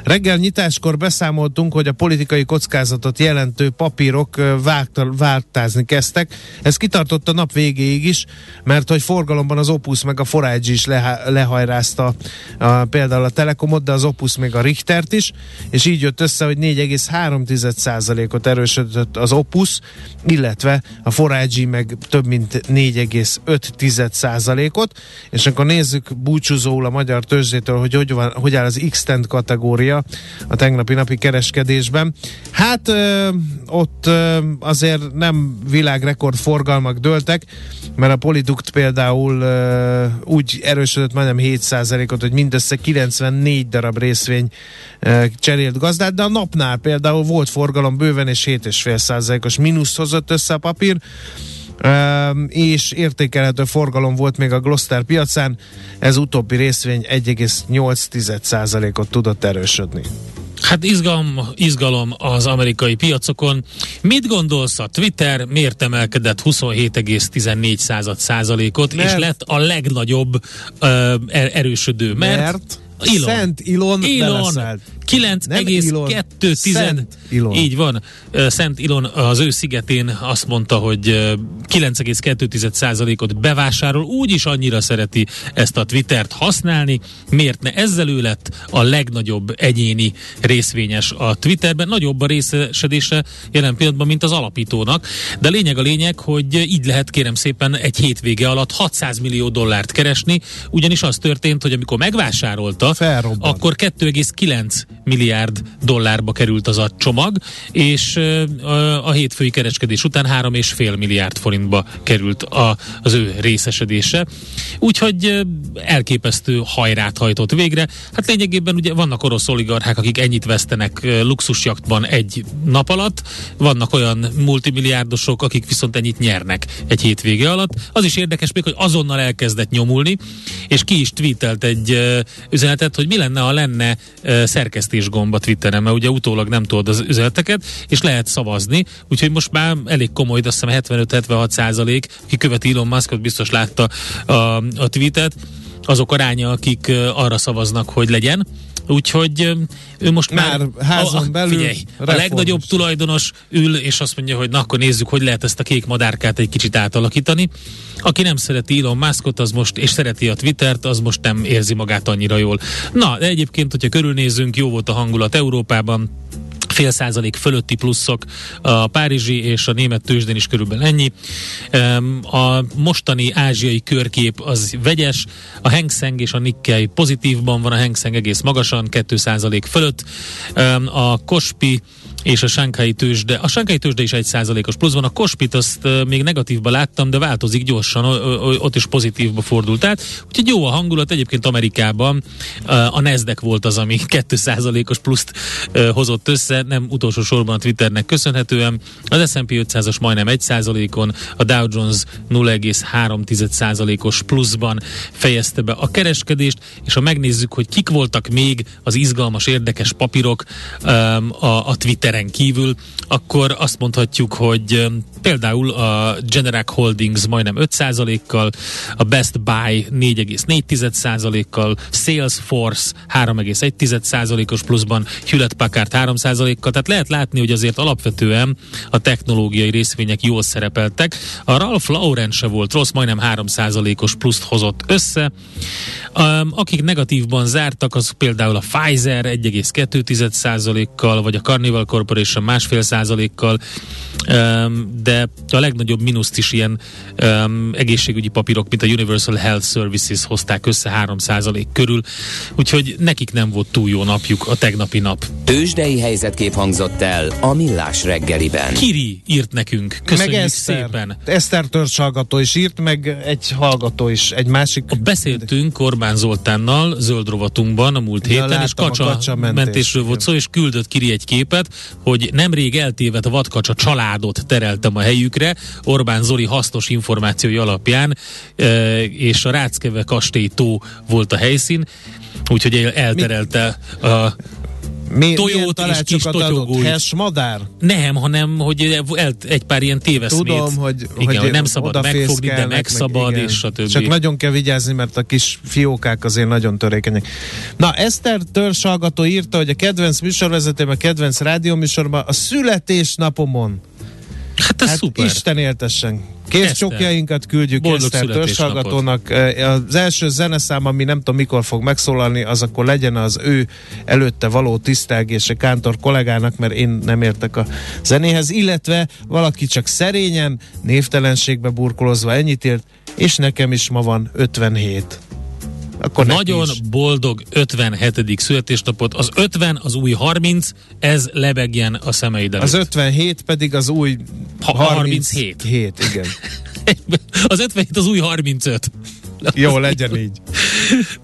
Reggel nyitáskor beszámoltunk, hogy a politikai kockázatot jelentő papírok váltázni kezdtek. Ez kitartott a nap végéig is, mert hogy forgalomban az Opus meg a Forage is leha- lehajrázta a, például a Telekomot, de az Opus még a Richtert is, és így jött össze, hogy 4,3%-ot erősödött az Opus, illetve a Forage meg több mint 4,5%-ot, és akkor nézzük búcsúzóul a magyar tőzsdétől, hogy hogy, van, hogy áll az x kategória a tegnapi napi kereskedésben. Hát ö, ott ö, azért nem világrekord forgalmak dőltek, mert a Poliduct például ö, úgy erősödött majdnem 7%-ot, hogy mindössze 94 darab részvény ö, cserélt gazdát, de a napnál például volt forgalom bőven és 7,5%-os mínuszt hozott össze a papír. És értékelhető forgalom volt még a Gloster piacán, ez utóbbi részvény 1,8%-ot tudott erősödni. Hát izgalom, izgalom az amerikai piacokon. Mit gondolsz a Twitter miért emelkedett 27,14 százalékot, és lett a legnagyobb uh, erősödő? Mert, mert Elon. Szent Elon, Elon 9,2 így van. Szent Ilon az ő szigetén azt mondta, hogy 9,2%-ot bevásárol, úgyis annyira szereti ezt a Twittert használni, miért ne ezzel ő lett a legnagyobb egyéni részvényes a Twitterben, nagyobb a részesedése jelen pillanatban, mint az alapítónak, de lényeg a lényeg, hogy így lehet kérem szépen egy hétvége alatt 600 millió dollárt keresni, ugyanis az történt, hogy amikor megvásárolta, Felrobban. akkor 2,9 milliárd dollárba került az a csomag, és a hétfői kereskedés után 3,5 milliárd forintba került a, az ő részesedése. Úgyhogy elképesztő hajrát hajtott végre. Hát lényegében ugye vannak orosz oligarchák, akik ennyit vesztenek luxusjaktban egy nap alatt, vannak olyan multimilliárdosok, akik viszont ennyit nyernek egy hétvége alatt. Az is érdekes még, hogy azonnal elkezdett nyomulni, és ki is tweetelt egy üzenetet, hogy mi lenne, ha lenne szerkesztés gomba Twitteren, mert ugye utólag nem tudod az üzeneteket, és lehet szavazni, úgyhogy most már elég komoly, azt hiszem 75-76 százalék, ki követi Elon Muskot, biztos látta a, a tweetet, azok aránya, akik arra szavaznak, hogy legyen. Úgyhogy ő most már, már házon a, belül figyelj, a legnagyobb tulajdonos ül, és azt mondja, hogy na akkor nézzük, hogy lehet ezt a kék madárkát egy kicsit átalakítani. Aki nem szereti Elon Muskot, az most, és szereti a Twittert, az most nem érzi magát annyira jól. Na, de egyébként, hogyha körülnézünk, jó volt a hangulat Európában, fél százalék fölötti pluszok. A párizsi és a német tőzsdén is körülbelül ennyi. A mostani ázsiai körkép az vegyes, a Hang Seng és a Nikkei pozitívban van, a Hang Seng egész magasan, 2 százalék fölött, a Kospi és a Sánkhái tőzsde. A Sánkhái tőzsde is egy százalékos pluszban, a Kospit azt még negatívba láttam, de változik gyorsan, ott is pozitívba fordult át. Úgyhogy jó a hangulat, egyébként Amerikában a Nasdaq volt az, ami [LAUGHS] 2 százalékos pluszt hozott össze, nem utolsó sorban a Twitternek köszönhetően. Az S&P 500-as majdnem 1 százalékon, a Dow Jones 0,3 százalékos pluszban fejezte be a kereskedést, és ha megnézzük, hogy kik voltak még az izgalmas, érdekes papírok a Twitter Twitteren kívül, akkor azt mondhatjuk, hogy például a Generac Holdings majdnem 5%-kal, a Best Buy 4,4%-kal, Salesforce 3,1%-os pluszban, Hewlett Packard 3%-kal, tehát lehet látni, hogy azért alapvetően a technológiai részvények jól szerepeltek. A Ralph Lauren se volt rossz, majdnem 3%-os pluszt hozott össze. Akik negatívban zártak, az például a Pfizer 1,2%-kal, vagy a Carnival Corporation másfél százalékkal, de a legnagyobb mínuszt is ilyen egészségügyi papírok, mint a Universal Health Services hozták össze 3 százalék körül, úgyhogy nekik nem volt túl jó napjuk a tegnapi nap. Tőzsdei helyzetkép hangzott el a Millás reggeliben. Kiri írt nekünk, köszönjük meg Eszter, szépen. Eszter hallgató is írt, meg egy hallgató is, egy másik. Beszéltünk Orbán Zoltánnal zöld rovatunkban a múlt ja, héten, és kacsa, kacsa mentés, mentésről volt szó, és küldött Kiri egy képet, hogy nemrég eltévedt vadkacsa családot tereltem a helyükre, Orbán Zoli hasznos információi alapján, e, és a Ráckeve kastélytó volt a helyszín, úgyhogy elterelte a mi, Tojót és kis totyogóit. madár? Nem, hanem, hogy egy pár ilyen téveszmét. Tudom, hogy, igen, hogy nem szabad megfogni, de megszabad, meg, és többi. Csak nagyon kell vigyázni, mert a kis fiókák azért nagyon törékenyek. Na, Eszter törzsalgató írta, hogy a kedvenc műsorvezetőm, a kedvenc rádióműsorban a születésnapomon Hát ez hát szuper. Isten éltessen. Készcsokjainkat küldjük Boldog Eszter törzshallgatónak. Az első zeneszám, ami nem tudom mikor fog megszólalni, az akkor legyen az ő előtte való tisztelgése Kántor kollégának, mert én nem értek a zenéhez, illetve valaki csak szerényen, névtelenségbe burkolozva ennyit ért, és nekem is ma van 57. Akkor Nagyon boldog 57. születésnapot. Az 50 az új 30, ez lebegjen a szemeid előtt. Az 57 pedig az új ha, 37. 7, igen. [LAUGHS] az 57 az új 35. Jó, legyen így.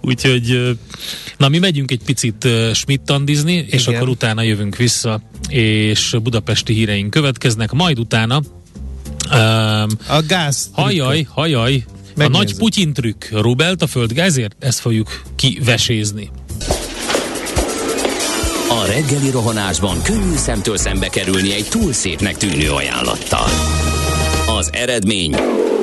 Úgyhogy, na mi megyünk egy picit schmittandizni, és Igen. akkor utána jövünk vissza, és budapesti híreink következnek, majd utána Um, A gáz. hajaj, hajaj, a Megnézzük. nagy Putyin trükk, Rubelt a földgázért, ezt fogjuk kivesézni. A reggeli rohanásban könnyű szemtől szembe kerülni egy túl szépnek tűnő ajánlattal. Az eredmény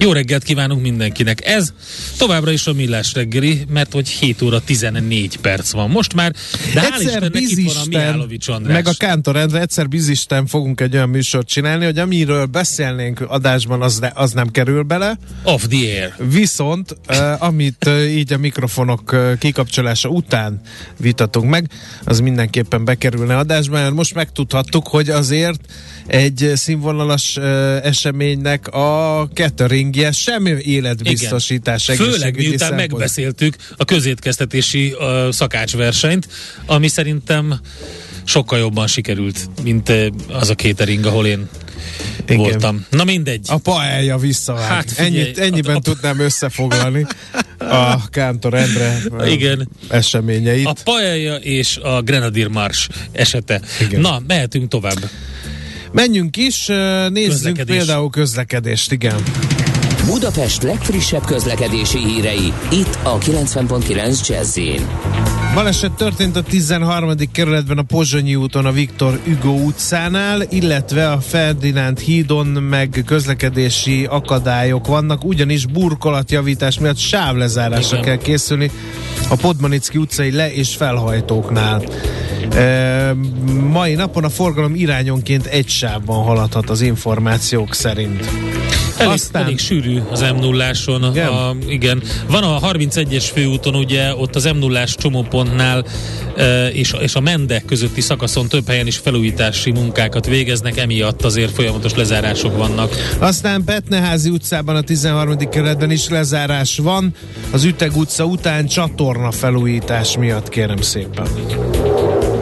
Jó reggelt kívánunk mindenkinek. Ez továbbra is a Millás reggeli, mert hogy 7 óra 14 perc van most már, de hál' Istennek itt van a bizisten, Mihálovics András. meg a Kántor Endre, egyszer bizisten fogunk egy olyan műsort csinálni, hogy amiről beszélnénk adásban, az, ne, az nem kerül bele, Off the air. viszont uh, amit uh, így a mikrofonok uh, kikapcsolása után vitatunk meg, az mindenképpen bekerülne adásba, mert most megtudhattuk, hogy azért egy színvonalas eseménynek a cateringje sem életbiztosítás Főleg egészségügyi miután megbeszéltük a közétkeztetési uh, szakácsversenyt, ami szerintem sokkal jobban sikerült, mint az a catering, ahol én Igen. voltam. Na mindegy. A paella visszavág. Hát figyelj, Ennyit, ennyiben a- a- tudnám összefoglalni a Kántor Endre Igen. eseményeit. A paella és a Grenadier Mars esete. Igen. Na, mehetünk tovább. Menjünk is, nézzünk Közlekedés. például közlekedést, igen. Budapest legfrissebb közlekedési hírei, itt a 90.9 jazz Baleset történt a 13. kerületben a Pozsonyi úton a Viktor Hugo utcánál, illetve a Ferdinánd hídon meg közlekedési akadályok vannak, ugyanis burkolatjavítás miatt sávlezárásra Igen. kell készülni a Podmanicki utcai le- és felhajtóknál. E, mai napon a forgalom irányonként egy sávban haladhat az információk szerint. Elég, Aztán- elég sűrű az m 0 Igen? igen? A, igen. Van a 31-es főúton, ugye ott az m 0 csomópontnál e, és, és a Mende közötti szakaszon több helyen is felújítási munkákat végeznek, emiatt azért folyamatos lezárások vannak. Aztán Petneházi utcában a 13. kerületben is lezárás van, az Üteg utca után csatorna felújítás miatt kérem szépen.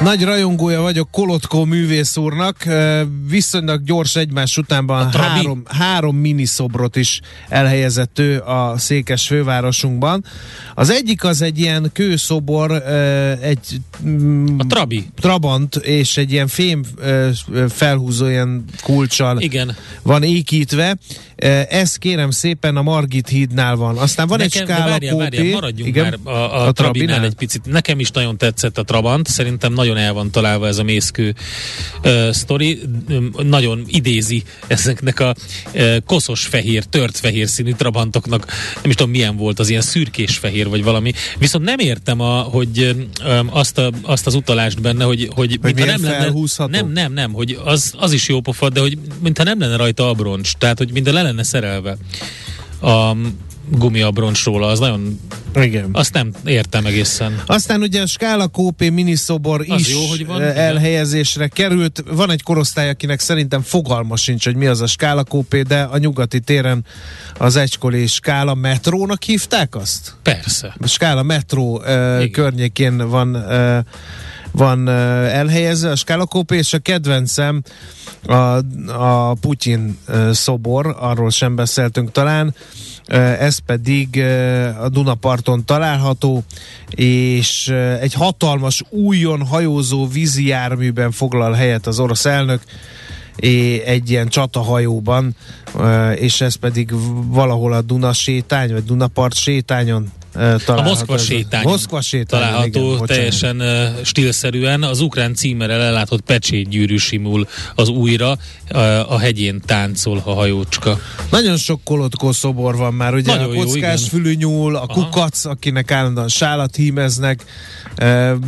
Nagy rajongója vagyok Kolotkó művész úrnak, viszonylag gyors egymás utánban három, három miniszobrot is elhelyezett ő a székes fővárosunkban. Az egyik az egy ilyen kőszobor, egy mm, A Trabi. Trabant és egy ilyen fém felhúzó ilyen kulcsal Igen. van ékítve. Ez kérem szépen a Margit hídnál van. Aztán van Nekem, egy skála várjál, kópé. maradjunk Igen? már a, a, a Trabinál egy picit. Nekem is nagyon tetszett a Trabant, szerintem nagyon el van találva ez a mészkő uh, sztori, nagyon idézi ezeknek a uh, koszos fehér, tört fehér színű Trabantoknak, nem is tudom milyen volt, az ilyen szürkés fehér vagy valami. Viszont nem értem, a, hogy um, azt, a, azt az utalást benne, hogy, hogy, mintha milyen nem lenne, nem, nem, nem, hogy az, az is jó pofa, de hogy mintha nem lenne rajta abroncs, tehát hogy mintha le lenne szerelve a gumiabroncsról, az nagyon, Igen. azt nem értem egészen. Aztán ugye a Skála Kópé miniszobor Az is jó, hogy van, eh, elhelyezésre került. Van egy korosztály, akinek szerintem fogalma sincs, hogy mi az a Skála Kópé, de a nyugati téren az egykori Skála metrónak hívták azt? Persze. A Skála metró uh, környékén van uh, van elhelyezve a Skála Kópé, és a kedvencem a, a Putyin szobor, arról sem beszéltünk talán, ez pedig a Dunaparton található, és egy hatalmas újon hajózó vízi járműben foglal helyet az orosz elnök, egy ilyen csatahajóban, és ez pedig valahol a Duna sétány, vagy Dunapart sétányon található. A Moszkva sétány. Moszkva sétány. Található igen, teljesen uh, stílszerűen. Az ukrán címerrel ellátott pecsétgyűrű simul az újra. Uh, a hegyén táncol a hajócska. Nagyon sok kolotkó szobor van már, ugye Nagyon a kockás jó, fülű nyúl, a Aha. kukac, akinek állandóan sálat hímeznek,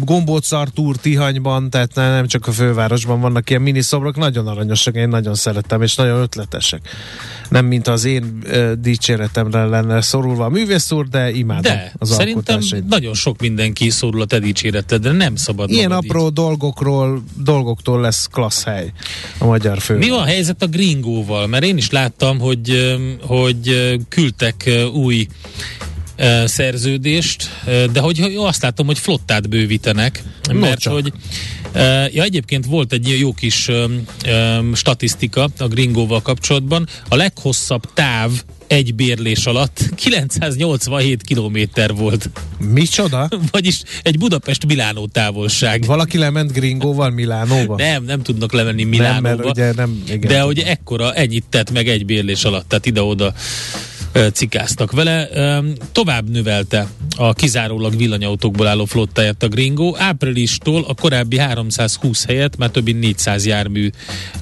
gombóc Artúr Tihanyban, tehát nem csak a fővárosban vannak ilyen mini szobrok, nagyon aranyosak, én nagyon szeretem, és nagyon ötletesek. Nem mint az én dicséretemre lenne szorulva a művész úr, de imádom de, az szerintem nagyon sok mindenki szorul a te dicséretedre, nem szabad Ilyen apró így. dolgokról, dolgoktól lesz klassz hely a magyar fő. Mi van a helyzet a gringóval? Mert én is láttam, hogy, hogy küldtek új szerződést, de hogy azt látom, hogy flottát bővítenek, mert no, hogy Ja, egyébként volt egy jó kis statisztika a Gringóval kapcsolatban. A leghosszabb táv egy bérlés alatt [LAUGHS] 987 kilométer volt. Micsoda? [LAUGHS] Vagyis egy Budapest-Milánó távolság. Valaki lement Gringóval Milánóba? Nem, nem tudnak lemenni Milánóba. Nem, mert ugye nem, igen, de hogy ekkora, ennyit tett meg egy bérlés alatt, tehát ide-oda cikáztak vele. Tovább növelte a kizárólag villanyautókból álló flottáját a Gringo. Áprilistól a korábbi 320 helyet már több mint 400 jármű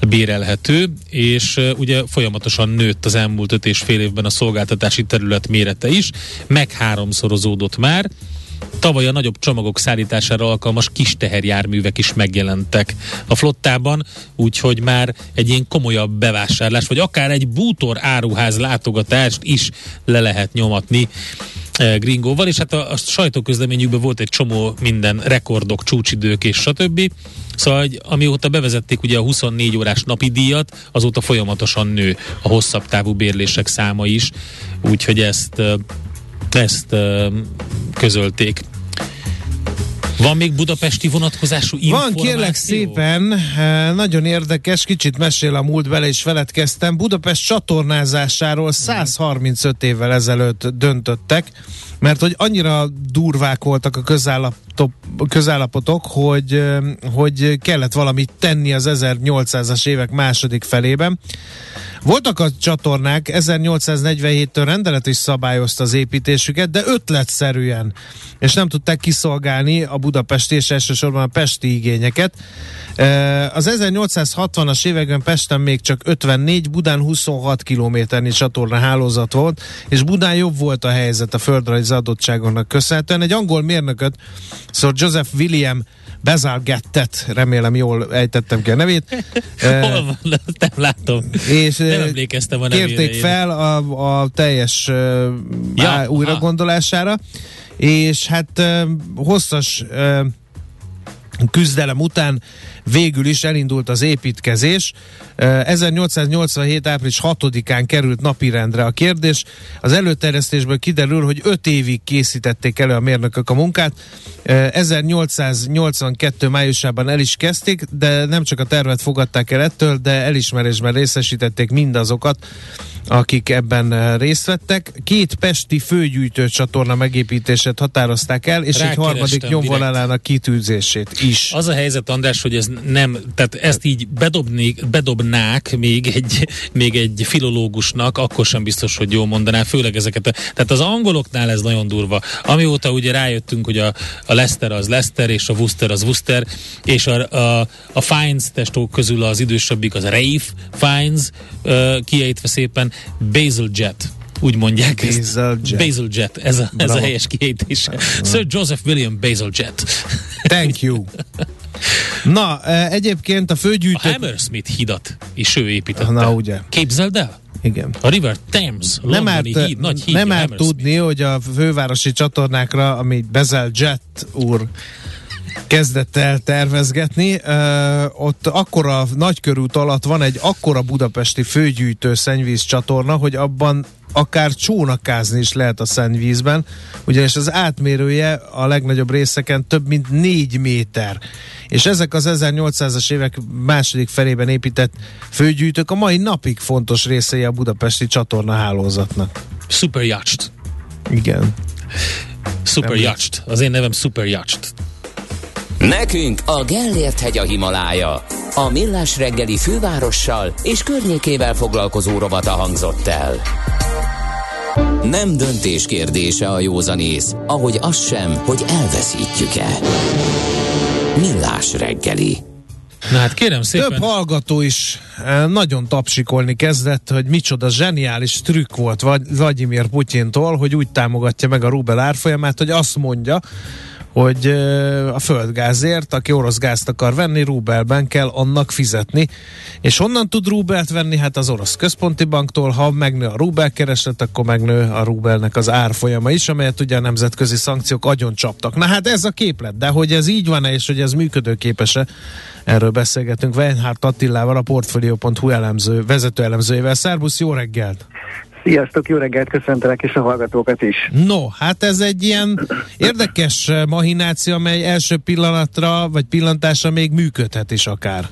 bérelhető, és ugye folyamatosan nőtt az elmúlt öt és fél évben a szolgáltatási terület mérete is, meg háromszorozódott már. Tavaly a nagyobb csomagok szállítására alkalmas kis teherjárművek is megjelentek a flottában, úgyhogy már egy ilyen komolyabb bevásárlás, vagy akár egy bútor áruház látogatást is le lehet nyomatni eh, Gringóval, és hát a, a sajtóközleményükben volt egy csomó minden rekordok, csúcsidők és stb. Szóval, hogy amióta bevezették ugye a 24 órás napi díjat, azóta folyamatosan nő a hosszabb távú bérlések száma is, úgyhogy ezt eh, ezt közölték. Van még budapesti vonatkozású információ? Van, kérlek szépen, nagyon érdekes, kicsit mesél a múlt bele is feledkeztem. Budapest csatornázásáról 135 évvel ezelőtt döntöttek, mert hogy annyira durvák voltak a közállapotok, közállapotok hogy, hogy kellett valamit tenni az 1800-as évek második felében. Voltak a csatornák, 1847-től rendelet is szabályozta az építésüket, de ötletszerűen, és nem tudták kiszolgálni a budapesti és elsősorban a pesti igényeket. Az 1860-as években Pesten még csak 54, Budán 26 kilométernyi csatorna hálózat volt, és Budán jobb volt a helyzet a földrajzi adottságoknak köszönhetően. Egy angol mérnököt, szóval Joseph William Bezalgettet, remélem jól ejtettem ki a nevét. [LAUGHS] Hol van? Nem látom. És nem emlékeztem a nevére. Kérték fel a, a teljes ja, újragondolására, és hát hosszas küzdelem után végül is elindult az építkezés. 1887. április 6-án került napirendre a kérdés. Az előterjesztésből kiderül, hogy 5 évig készítették elő a mérnökök a munkát. 1882. májusában el is kezdték, de nem csak a tervet fogadták el ettől, de elismerésben részesítették mindazokat, akik ebben részt vettek. Két pesti főgyűjtő csatorna megépítését határozták el, és egy harmadik nyomvonalának kitűzését is. Az a helyzet, András, hogy ez nem, tehát ezt így bedobni, bedobnák még egy, még egy filológusnak, akkor sem biztos, hogy jól mondaná, főleg ezeket. Tehát az angoloknál ez nagyon durva. Amióta ugye rájöttünk, hogy a, a Lester az Lester, és a Worcester az Worcester, és a, a, a Fines testók közül az idősebbik az Rafe Fines, uh, kiejtve szépen, Basil Jet úgy mondják Basil Jet. Basil Jet, ez a, ez a helyes kiejtése. Sir Joseph William Basil Jet. Thank you. [LAUGHS] Na, e, egyébként a főgyűjtő... A Hammersmith hidat is ő építette. Na, ugye. Képzeld el? Igen. A River Thames, nem árt, híd, nagy híd, Nem árt tudni, hogy a fővárosi csatornákra, amit Bezel Jet úr kezdett el tervezgetni. Uh, ott akkora nagykörút alatt van egy akkora budapesti főgyűjtő szennyvíz csatorna, hogy abban akár csónakázni is lehet a szennyvízben, ugyanis az átmérője a legnagyobb részeken több mint 4 méter. És ezek az 1800-as évek második felében épített főgyűjtők a mai napig fontos részei a budapesti csatorna hálózatnak. Super Yacht. Igen. Super Yacht. Az én nevem Super Yacht. Nekünk a Gellért hegy a Himalája. A Millás reggeli fővárossal és környékével foglalkozó robata hangzott el. Nem döntés kérdése a józanész, ahogy az sem, hogy elveszítjük-e. Millás reggeli. Na hát kérem szépen. Több hallgató is eh, nagyon tapsikolni kezdett, hogy micsoda zseniális trükk volt Vladimir Putyintól, hogy úgy támogatja meg a rubel árfolyamát, hogy azt mondja, hogy a földgázért, aki orosz gázt akar venni, rubelben kell annak fizetni. És honnan tud rubelt venni? Hát az orosz központi banktól, ha megnő a rubel kereslet, akkor megnő a rubelnek az árfolyama is, amelyet ugye a nemzetközi szankciók agyon csaptak. Na hát ez a képlet, de hogy ez így van-e, és hogy ez működőképes-e, erről beszélgetünk Weinhardt Attilával, a Portfolio.hu elemző, vezető elemzőjével. Szerbusz, jó reggelt! Sziasztok, jó reggelt, köszöntelek, és a hallgatókat is. No, hát ez egy ilyen érdekes mahináció, amely első pillanatra, vagy pillantásra még működhet is akár.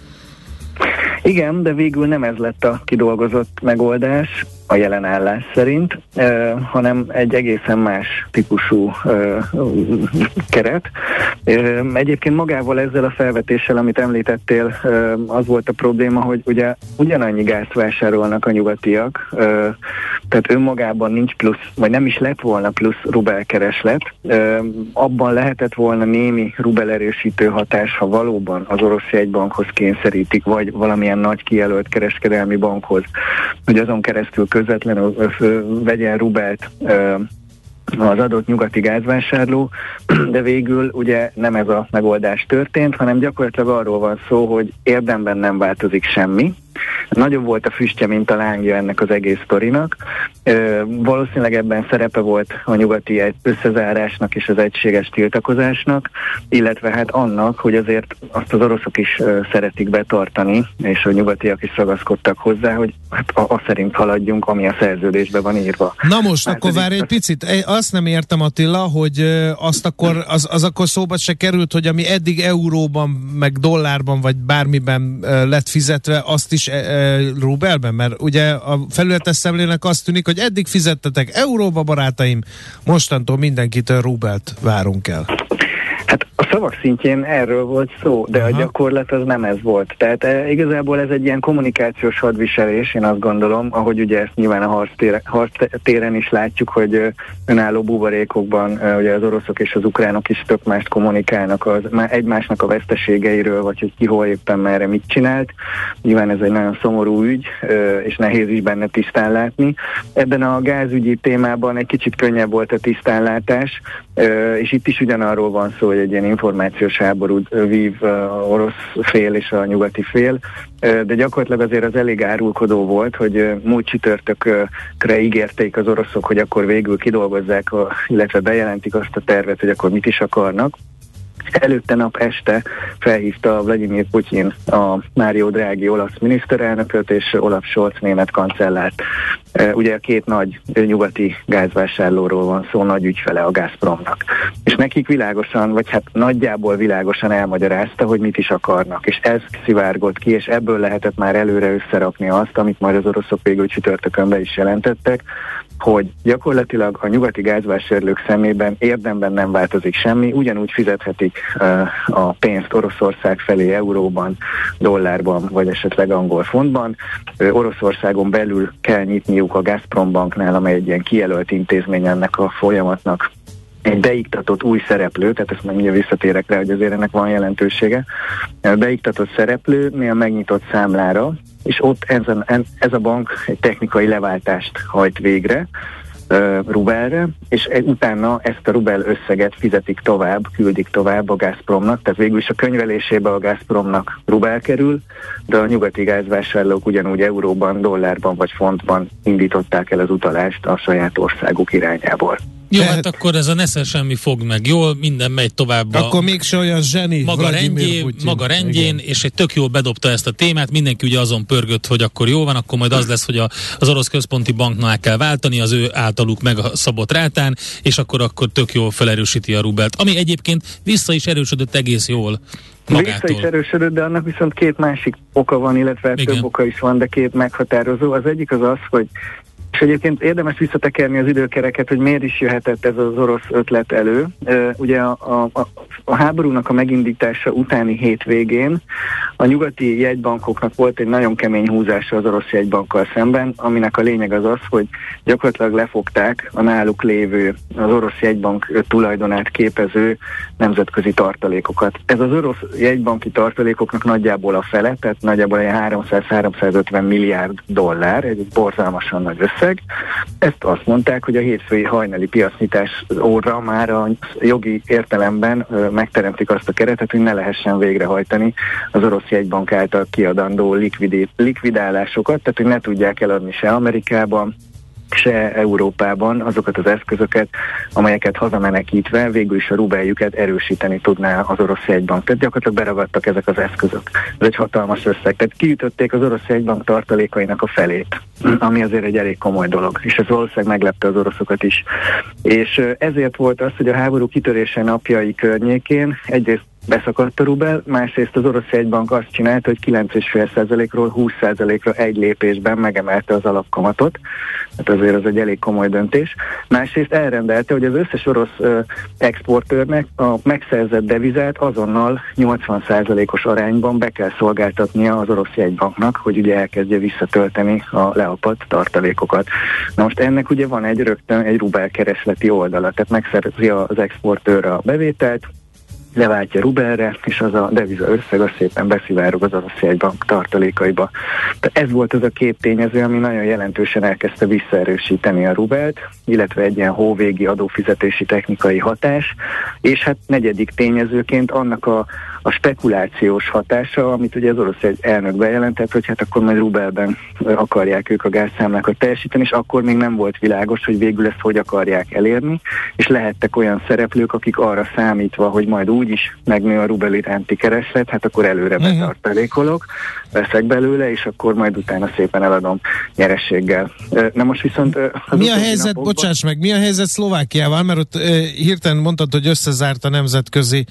Igen, de végül nem ez lett a kidolgozott megoldás a jelen állás szerint, hanem egy egészen más típusú keret. Egyébként magával ezzel a felvetéssel, amit említettél, az volt a probléma, hogy ugye ugyanannyi gázt vásárolnak a nyugatiak, tehát önmagában nincs plusz, vagy nem is lett volna plusz rubelkereslet. Uh, abban lehetett volna némi rubelerősítő hatás, ha valóban az orosz jegybankhoz kényszerítik, vagy valamilyen nagy kijelölt kereskedelmi bankhoz, hogy azon keresztül közvetlenül vegyen rubelt az adott nyugati gázvásárló, [CLEARS THROAT] de végül ugye nem ez a megoldás történt, hanem gyakorlatilag arról van szó, hogy érdemben nem változik semmi, Nagyobb volt a füstje, mint a lángja ennek az egész sztorinak. Valószínűleg ebben szerepe volt a nyugati összezárásnak és az egységes tiltakozásnak, illetve hát annak, hogy azért azt az oroszok is szeretik betartani, és a nyugatiak is ragaszkodtak hozzá, hogy hát a, a szerint haladjunk, ami a szerződésben van írva. Na most, hát akkor várj egy picit. Azt nem értem Attila, hogy azt akkor, az, az akkor szóba se került, hogy ami eddig euróban, meg dollárban, vagy bármiben lett fizetve, azt is e, e, rubelben? Mert ugye a felületes szemlének azt tűnik, hogy eddig fizettetek euróba, barátaim, mostantól mindenkitől rubelt várunk el. Hát a szavak szintjén erről volt szó, de Aha. a gyakorlat az nem ez volt. Tehát e, igazából ez egy ilyen kommunikációs hadviselés, én azt gondolom, ahogy ugye ezt nyilván a harctéren, harctéren is látjuk, hogy e, önálló buborékokban e, ugye az oroszok és az ukránok is tök mást kommunikálnak az, egymásnak a veszteségeiről, vagy hogy ki hol éppen merre mit csinált. Nyilván ez egy nagyon szomorú ügy, e, és nehéz is benne tisztán látni. Ebben a gázügyi témában egy kicsit könnyebb volt a tisztánlátás, e, és itt is ugyanarról van szó, hogy egy ilyen információs háborút vív orosz fél és a nyugati fél, de gyakorlatilag azért az elég árulkodó volt, hogy múlt csütörtökre ígérték az oroszok, hogy akkor végül kidolgozzák, illetve bejelentik azt a tervet, hogy akkor mit is akarnak. Előtte nap este felhívta Vladimir Putyin a Mário Drági olasz miniszterelnököt és Olaf Scholz német kancellárt. Ugye a két nagy nyugati gázvásárlóról van szó, nagy ügyfele a Gazpromnak. És nekik világosan, vagy hát nagyjából világosan elmagyarázta, hogy mit is akarnak. És ez szivárgott ki, és ebből lehetett már előre összerakni azt, amit majd az oroszok végül csütörtökön be is jelentettek, hogy gyakorlatilag a nyugati gázvásárlók szemében érdemben nem változik semmi, ugyanúgy fizethetik uh, a pénzt Oroszország felé euróban, dollárban, vagy esetleg angol fontban. Uh, Oroszországon belül kell nyitniuk a Gazprom banknál, amely egy ilyen kijelölt intézmény ennek a folyamatnak, egy beiktatott új szereplő, tehát ezt meg visszatérek rá, hogy azért ennek van jelentősége, beiktatott szereplő, a megnyitott számlára, és ott ez a, ez a bank egy technikai leváltást hajt végre, rubelre, és e, utána ezt a rubel összeget fizetik tovább, küldik tovább a Gazpromnak, tehát végül is a könyvelésébe a Gazpromnak rubel kerül, de a nyugati gázvásárlók ugyanúgy euróban, dollárban vagy fontban indították el az utalást a saját országuk irányából. Jó, Tehát, hát akkor ez a nesze semmi fog meg. Jól, minden megy tovább. Akkor mégsem olyan zseni. Maga, rendjé, maga rendjén, Igen. és egy tök jól bedobta ezt a témát. Mindenki ugye azon pörgött, hogy akkor jó van, akkor majd az lesz, hogy a, az orosz központi banknál kell váltani az ő általuk meg a szabott rátán, és akkor akkor tök jól felerősíti a rubelt. Ami egyébként vissza is erősödött egész jól. Magától. Vissza is erősödött, de annak viszont két másik oka van, illetve Igen. több oka is van, de két meghatározó. Az egyik az az, hogy És egyébként érdemes visszatekerni az időkereket, hogy miért is jöhetett ez az orosz ötlet elő. Ugye a, a, a háborúnak a megindítása utáni hétvégén a nyugati jegybankoknak volt egy nagyon kemény húzása az orosz jegybankkal szemben, aminek a lényeg az az, hogy gyakorlatilag lefogták a náluk lévő, az orosz jegybank tulajdonát képező nemzetközi tartalékokat. Ez az orosz jegybanki tartalékoknak nagyjából a fele, tehát nagyjából 300-350 milliárd dollár, egy borzalmasan nagy összeg. Ezt azt mondták, hogy a hétfői hajnali piacnyitás óra már a jogi értelemben megteremtik azt a keretet, hogy ne lehessen végrehajtani az orosz jegybank által kiadandó likvidálásokat, tehát hogy ne tudják eladni se Amerikában, se Európában azokat az eszközöket, amelyeket hazamenekítve végül is a rubeljüket erősíteni tudná az orosz jegybank. Tehát gyakorlatilag beragadtak ezek az eszközök. Ez egy hatalmas összeg. Tehát kiütötték az orosz jegybank tartalékainak a felét, ami azért egy elég komoly dolog. És ez valószínűleg meglepte az oroszokat is. És ezért volt az, hogy a háború kitörése napjai környékén egyrészt beszakadt a rubel, másrészt az orosz jegybank azt csinálta, hogy 9,5%-ról 20%-ra egy lépésben megemelte az alapkamatot, hát azért az egy elég komoly döntés. Másrészt elrendelte, hogy az összes orosz ö, exportőrnek a megszerzett devizát azonnal 80%-os arányban be kell szolgáltatnia az orosz jegybanknak, hogy ugye elkezdje visszatölteni a leapadt tartalékokat. Na most ennek ugye van egy rögtön egy rubel keresleti oldala, tehát megszerzi az exportőr a bevételt, leváltja rubelre, és az a deviza összeg az szépen beszivárog az orosz jegybank tartalékaiba. Tehát ez volt az a két tényező, ami nagyon jelentősen elkezdte visszaerősíteni a rubelt, illetve egy ilyen hóvégi adófizetési technikai hatás, és hát negyedik tényezőként annak a a spekulációs hatása, amit ugye az orosz egy elnök bejelentett, hogy hát akkor majd rubelben akarják ők a gázszámlákat teljesíteni, és akkor még nem volt világos, hogy végül ezt hogy akarják elérni, és lehettek olyan szereplők, akik arra számítva, hogy majd úgy is megnő a rubel iránti kereslet, hát akkor előre uh-huh. betartalékolok, veszek belőle, és akkor majd utána szépen eladom nyerességgel. Na most viszont... Mi a helyzet, napokban... bocsáss meg, mi a helyzet Szlovákiával, mert ott hirtelen mondtad, hogy összezárt a nemzetközi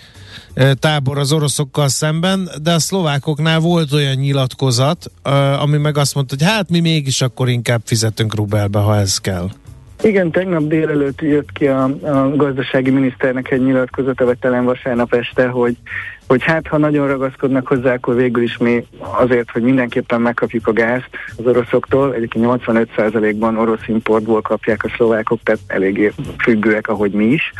tábor az oroszokkal szemben, de a szlovákoknál volt olyan nyilatkozat, ami meg azt mondta, hogy hát mi mégis akkor inkább fizetünk rubelbe, ha ez kell. Igen, tegnap délelőtt jött ki a, a gazdasági miniszternek egy nyilatkozata, vagy talán vasárnap este, hogy, hogy hát ha nagyon ragaszkodnak hozzá, akkor végül is mi azért, hogy mindenképpen megkapjuk a gázt az oroszoktól, egyébként 85%-ban orosz importból kapják a szlovákok, tehát eléggé függőek, ahogy mi is.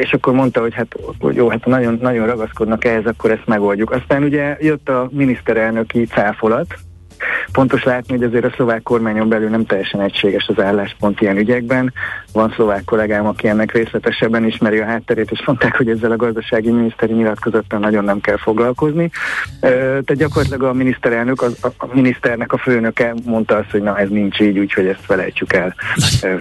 És akkor mondta, hogy hát hogy jó, hát nagyon, nagyon ragaszkodnak ehhez, akkor ezt megoldjuk. Aztán ugye jött a miniszterelnöki cáfolat, Pontos látni, hogy azért a szlovák kormányon belül nem teljesen egységes az álláspont ilyen ügyekben. Van szlovák kollégám, aki ennek részletesebben ismeri a hátterét, és mondták, hogy ezzel a gazdasági miniszteri nyilatkozattal nagyon nem kell foglalkozni. Tehát gyakorlatilag a miniszterelnök, a, a miniszternek a főnöke mondta azt, hogy na ez nincs így, úgyhogy ezt felejtsük el.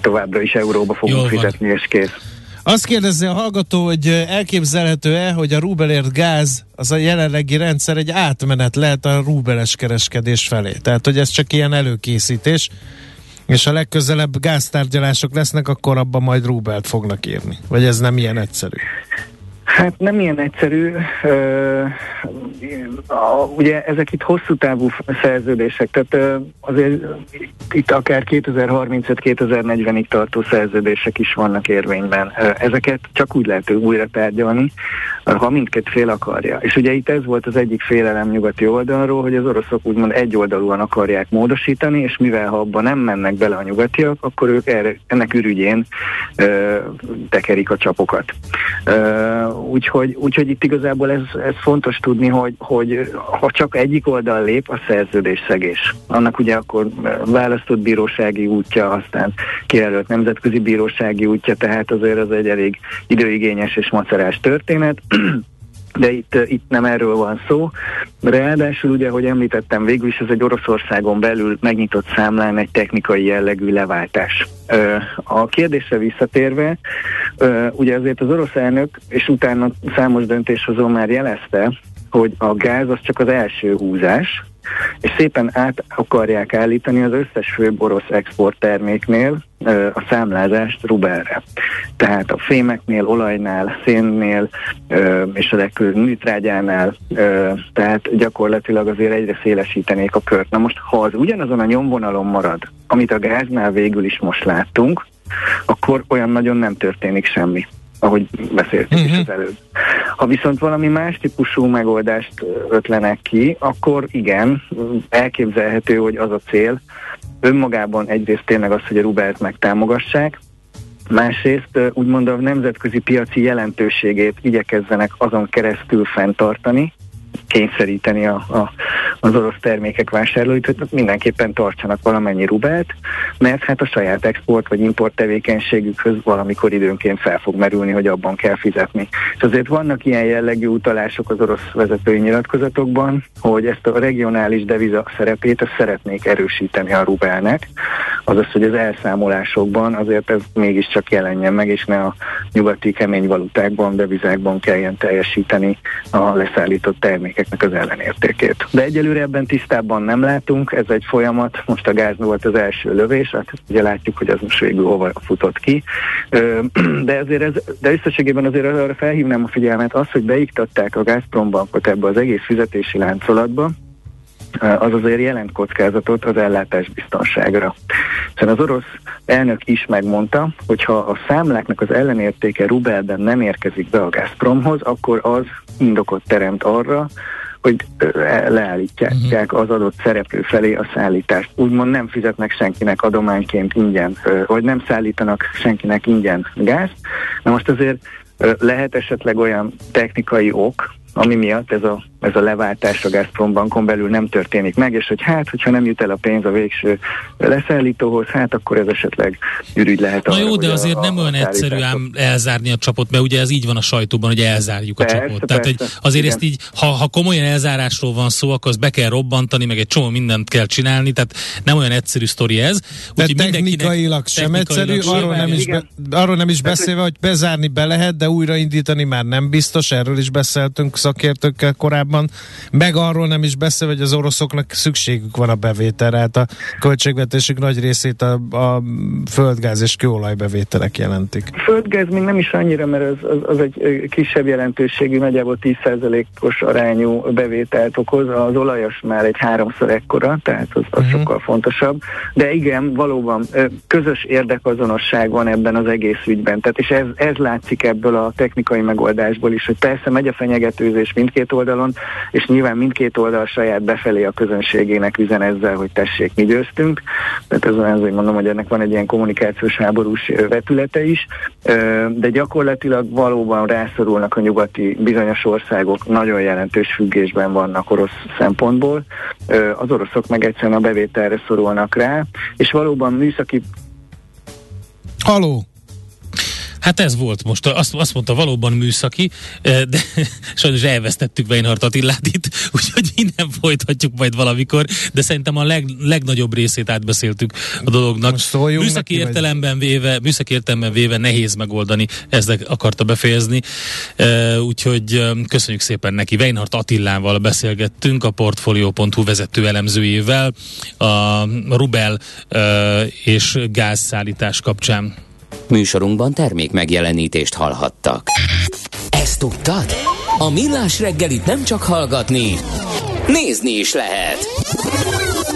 Továbbra is euróba fogunk fizetni, és kész. Azt kérdezi a hallgató, hogy elképzelhető-e, hogy a rubelért gáz, az a jelenlegi rendszer egy átmenet lehet a rubeles kereskedés felé. Tehát, hogy ez csak ilyen előkészítés, és a legközelebb gáztárgyalások lesznek, akkor abban majd rubelt fognak írni. Vagy ez nem ilyen egyszerű? Hát nem ilyen egyszerű. Ugye ezek itt hosszú távú szerződések, tehát azért itt akár 2035-2040-ig tartó szerződések is vannak érvényben. Ezeket csak úgy lehet újra tárgyalni, ha mindkét fél akarja. És ugye itt ez volt az egyik félelem nyugati oldalról, hogy az oroszok úgymond egyoldalúan akarják módosítani, és mivel ha abban nem mennek bele a nyugatiak, akkor ők erre, ennek ürügyén tekerik a csapokat. Úgyhogy, úgyhogy itt igazából ez, ez fontos tudni, hogy, hogy ha csak egyik oldal lép, a szerződés szegés. Annak ugye akkor választott bírósági útja, aztán kijelölt nemzetközi bírósági útja, tehát azért az egy elég időigényes és macerás történet [CLEARS THROAT] de itt, itt nem erről van szó. Ráadásul ugye, ahogy említettem, végül is ez egy Oroszországon belül megnyitott számlán egy technikai jellegű leváltás. A kérdésre visszatérve, ugye azért az orosz elnök, és utána számos döntéshozó már jelezte, hogy a gáz az csak az első húzás, és szépen át akarják állítani az összes főbb orosz exportterméknél a számlázást rubelre. Tehát a fémeknél, olajnál, szénnél és a műtrágyánál, tehát gyakorlatilag azért egyre szélesítenék a kört. Na most, ha az ugyanazon a nyomvonalon marad, amit a gáznál végül is most láttunk, akkor olyan nagyon nem történik semmi ahogy beszéltük uh-huh. is mhm. az előbb. Ha viszont valami más típusú megoldást ötlenek ki, akkor igen, elképzelhető, hogy az a cél önmagában egyrészt tényleg az, hogy a Rubelt megtámogassák, másrészt úgymond a nemzetközi piaci jelentőségét igyekezzenek azon keresztül fenntartani, kényszeríteni a, a, az orosz termékek vásárlóit, hogy mindenképpen tartsanak valamennyi rubelt, mert hát a saját export vagy import tevékenységükhöz valamikor időnként fel fog merülni, hogy abban kell fizetni. És azért vannak ilyen jellegű utalások az orosz vezetői nyilatkozatokban, hogy ezt a regionális deviza szerepét szeretnék erősíteni a rubelnek, azaz, hogy az elszámolásokban azért ez mégiscsak jelenjen meg, és ne a nyugati kemény valutákban, devizákban kelljen teljesíteni a leszállított termékeknek az ellenértékét. De egyelőre ebben tisztában nem látunk, ez egy folyamat, most a gáz volt az első lövés, hát ugye látjuk, hogy az most végül hova futott ki, de azért ez, de összességében azért arra felhívnám a figyelmet, az, hogy beiktatták a Gazprom bankot ebbe az egész fizetési láncolatba, az azért jelent kockázatot az ellátás biztonságra. Hiszen az orosz elnök is megmondta, hogy ha a számláknak az ellenértéke rubelben nem érkezik be a Gazpromhoz, akkor az indokot teremt arra, hogy leállítják uh-huh. az adott szereplő felé a szállítást. Úgymond nem fizetnek senkinek adományként ingyen, vagy nem szállítanak senkinek ingyen gáz. Na most azért lehet esetleg olyan technikai ok, ami miatt ez a ez a leváltás a Gazprom bankon belül nem történik meg, és hogy hát, hogyha nem jut el a pénz a végső leszállítóhoz, hát akkor ez esetleg ürügy lehet. Na arra, jó, de azért a, nem olyan egyszerű ám elzárni a csapot, mert ugye ez így van a sajtóban, hogy elzárjuk persze, a csapot. Tehát hogy azért igen. ezt így, ha, ha komolyan elzárásról van szó, akkor azt be kell robbantani, meg egy csomó mindent kell csinálni, tehát nem olyan egyszerű sztori ez. De technikailag sem egyszerű, sem arról, nem is be, arról nem is beszélve, hogy bezárni be lehet, de újraindítani már nem biztos, erről is beszéltünk szakértőkkel korábban korábban, meg arról nem is beszél, hogy az oroszoknak szükségük van a bevételre, hát a költségvetésük nagy részét a, a földgáz és kőolajbevételek jelentik. A földgáz még nem is annyira, mert az, az, az egy kisebb jelentőségű, nagyjából 10%-os arányú bevételt okoz, az olajas már egy háromszor ekkora, tehát az, az uh-huh. sokkal fontosabb, de igen, valóban közös érdekazonosság van ebben az egész ügyben, tehát és ez, ez látszik ebből a technikai megoldásból is, hogy persze megy a fenyegetőzés mindkét oldalon, és nyilván mindkét oldal saját befelé a közönségének üzen ezzel, hogy tessék, mi győztünk. Tehát ez olyan, hogy mondom, hogy ennek van egy ilyen kommunikációs háborús vetülete is, de gyakorlatilag valóban rászorulnak a nyugati bizonyos országok, nagyon jelentős függésben vannak orosz szempontból. Az oroszok meg egyszerűen a bevételre szorulnak rá, és valóban műszaki Haló! Hát ez volt most, azt, azt mondta valóban műszaki, eh, de [LAUGHS] sajnos elvesztettük Weinhardt Attilát itt, [LAUGHS] úgyhogy innen folytatjuk majd valamikor, de szerintem a leg, legnagyobb részét átbeszéltük a dolognak. Műszaki értelemben, véve, műszaki értelemben véve nehéz megoldani, ezt akarta befejezni, eh, úgyhogy eh, köszönjük szépen neki. Weinhardt Attilával beszélgettünk, a Portfolio.hu vezető elemzőjével, a Rubel és gázszállítás kapcsán. Műsorunkban termék megjelenítést hallhattak. Ezt tudtad? A Millás reggelit nem csak hallgatni, nézni is lehet.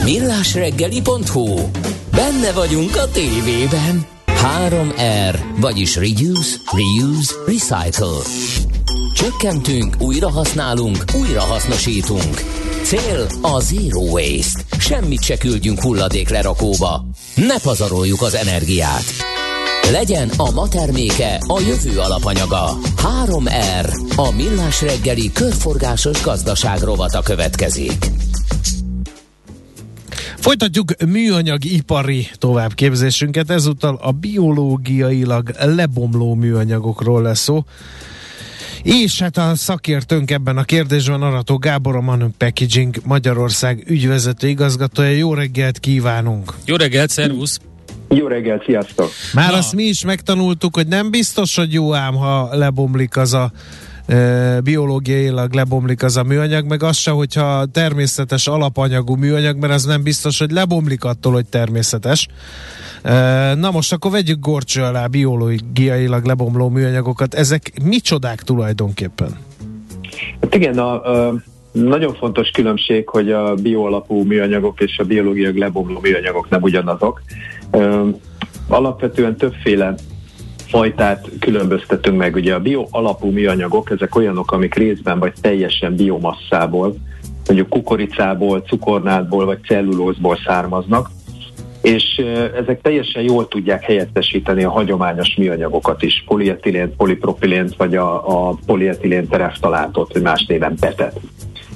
Millásreggeli.hu Benne vagyunk a tévében. 3R, vagyis Reduce, Reuse, Recycle. Csökkentünk, újrahasználunk, újrahasznosítunk. Cél a Zero Waste. Semmit se küldjünk hulladék lerakóba. Ne pazaroljuk az energiát. Legyen a ma terméke a jövő alapanyaga. 3R. A millás reggeli körforgásos gazdaság rovata következik. Folytatjuk műanyag ipari továbbképzésünket, ezúttal a biológiailag lebomló műanyagokról lesz szó. És hát a szakértőnk ebben a kérdésben Arató Gábor, a Manu Packaging Magyarország ügyvezető igazgatója. Jó reggelt kívánunk! Jó reggelt, szervusz! Jó reggelt, sziasztok! Már Na. azt mi is megtanultuk, hogy nem biztos, hogy jó ám, ha lebomlik az a biológiailag lebomlik az a műanyag, meg az se, hogyha természetes alapanyagú műanyag, mert az nem biztos, hogy lebomlik attól, hogy természetes. Na most akkor vegyük gorcső alá biológiailag lebomló műanyagokat. Ezek micsodák tulajdonképpen? Hát igen, a, a nagyon fontos különbség, hogy a bioalapú műanyagok és a biológiai lebomló műanyagok nem ugyanazok. Alapvetően többféle fajtát különböztetünk meg. Ugye a bio alapú műanyagok, ezek olyanok, amik részben vagy teljesen biomasszából, mondjuk kukoricából, cukornádból vagy cellulózból származnak, és ezek teljesen jól tudják helyettesíteni a hagyományos műanyagokat is, polietilént, polipropilént vagy a, a polietilén tereftalátot, vagy más néven petet.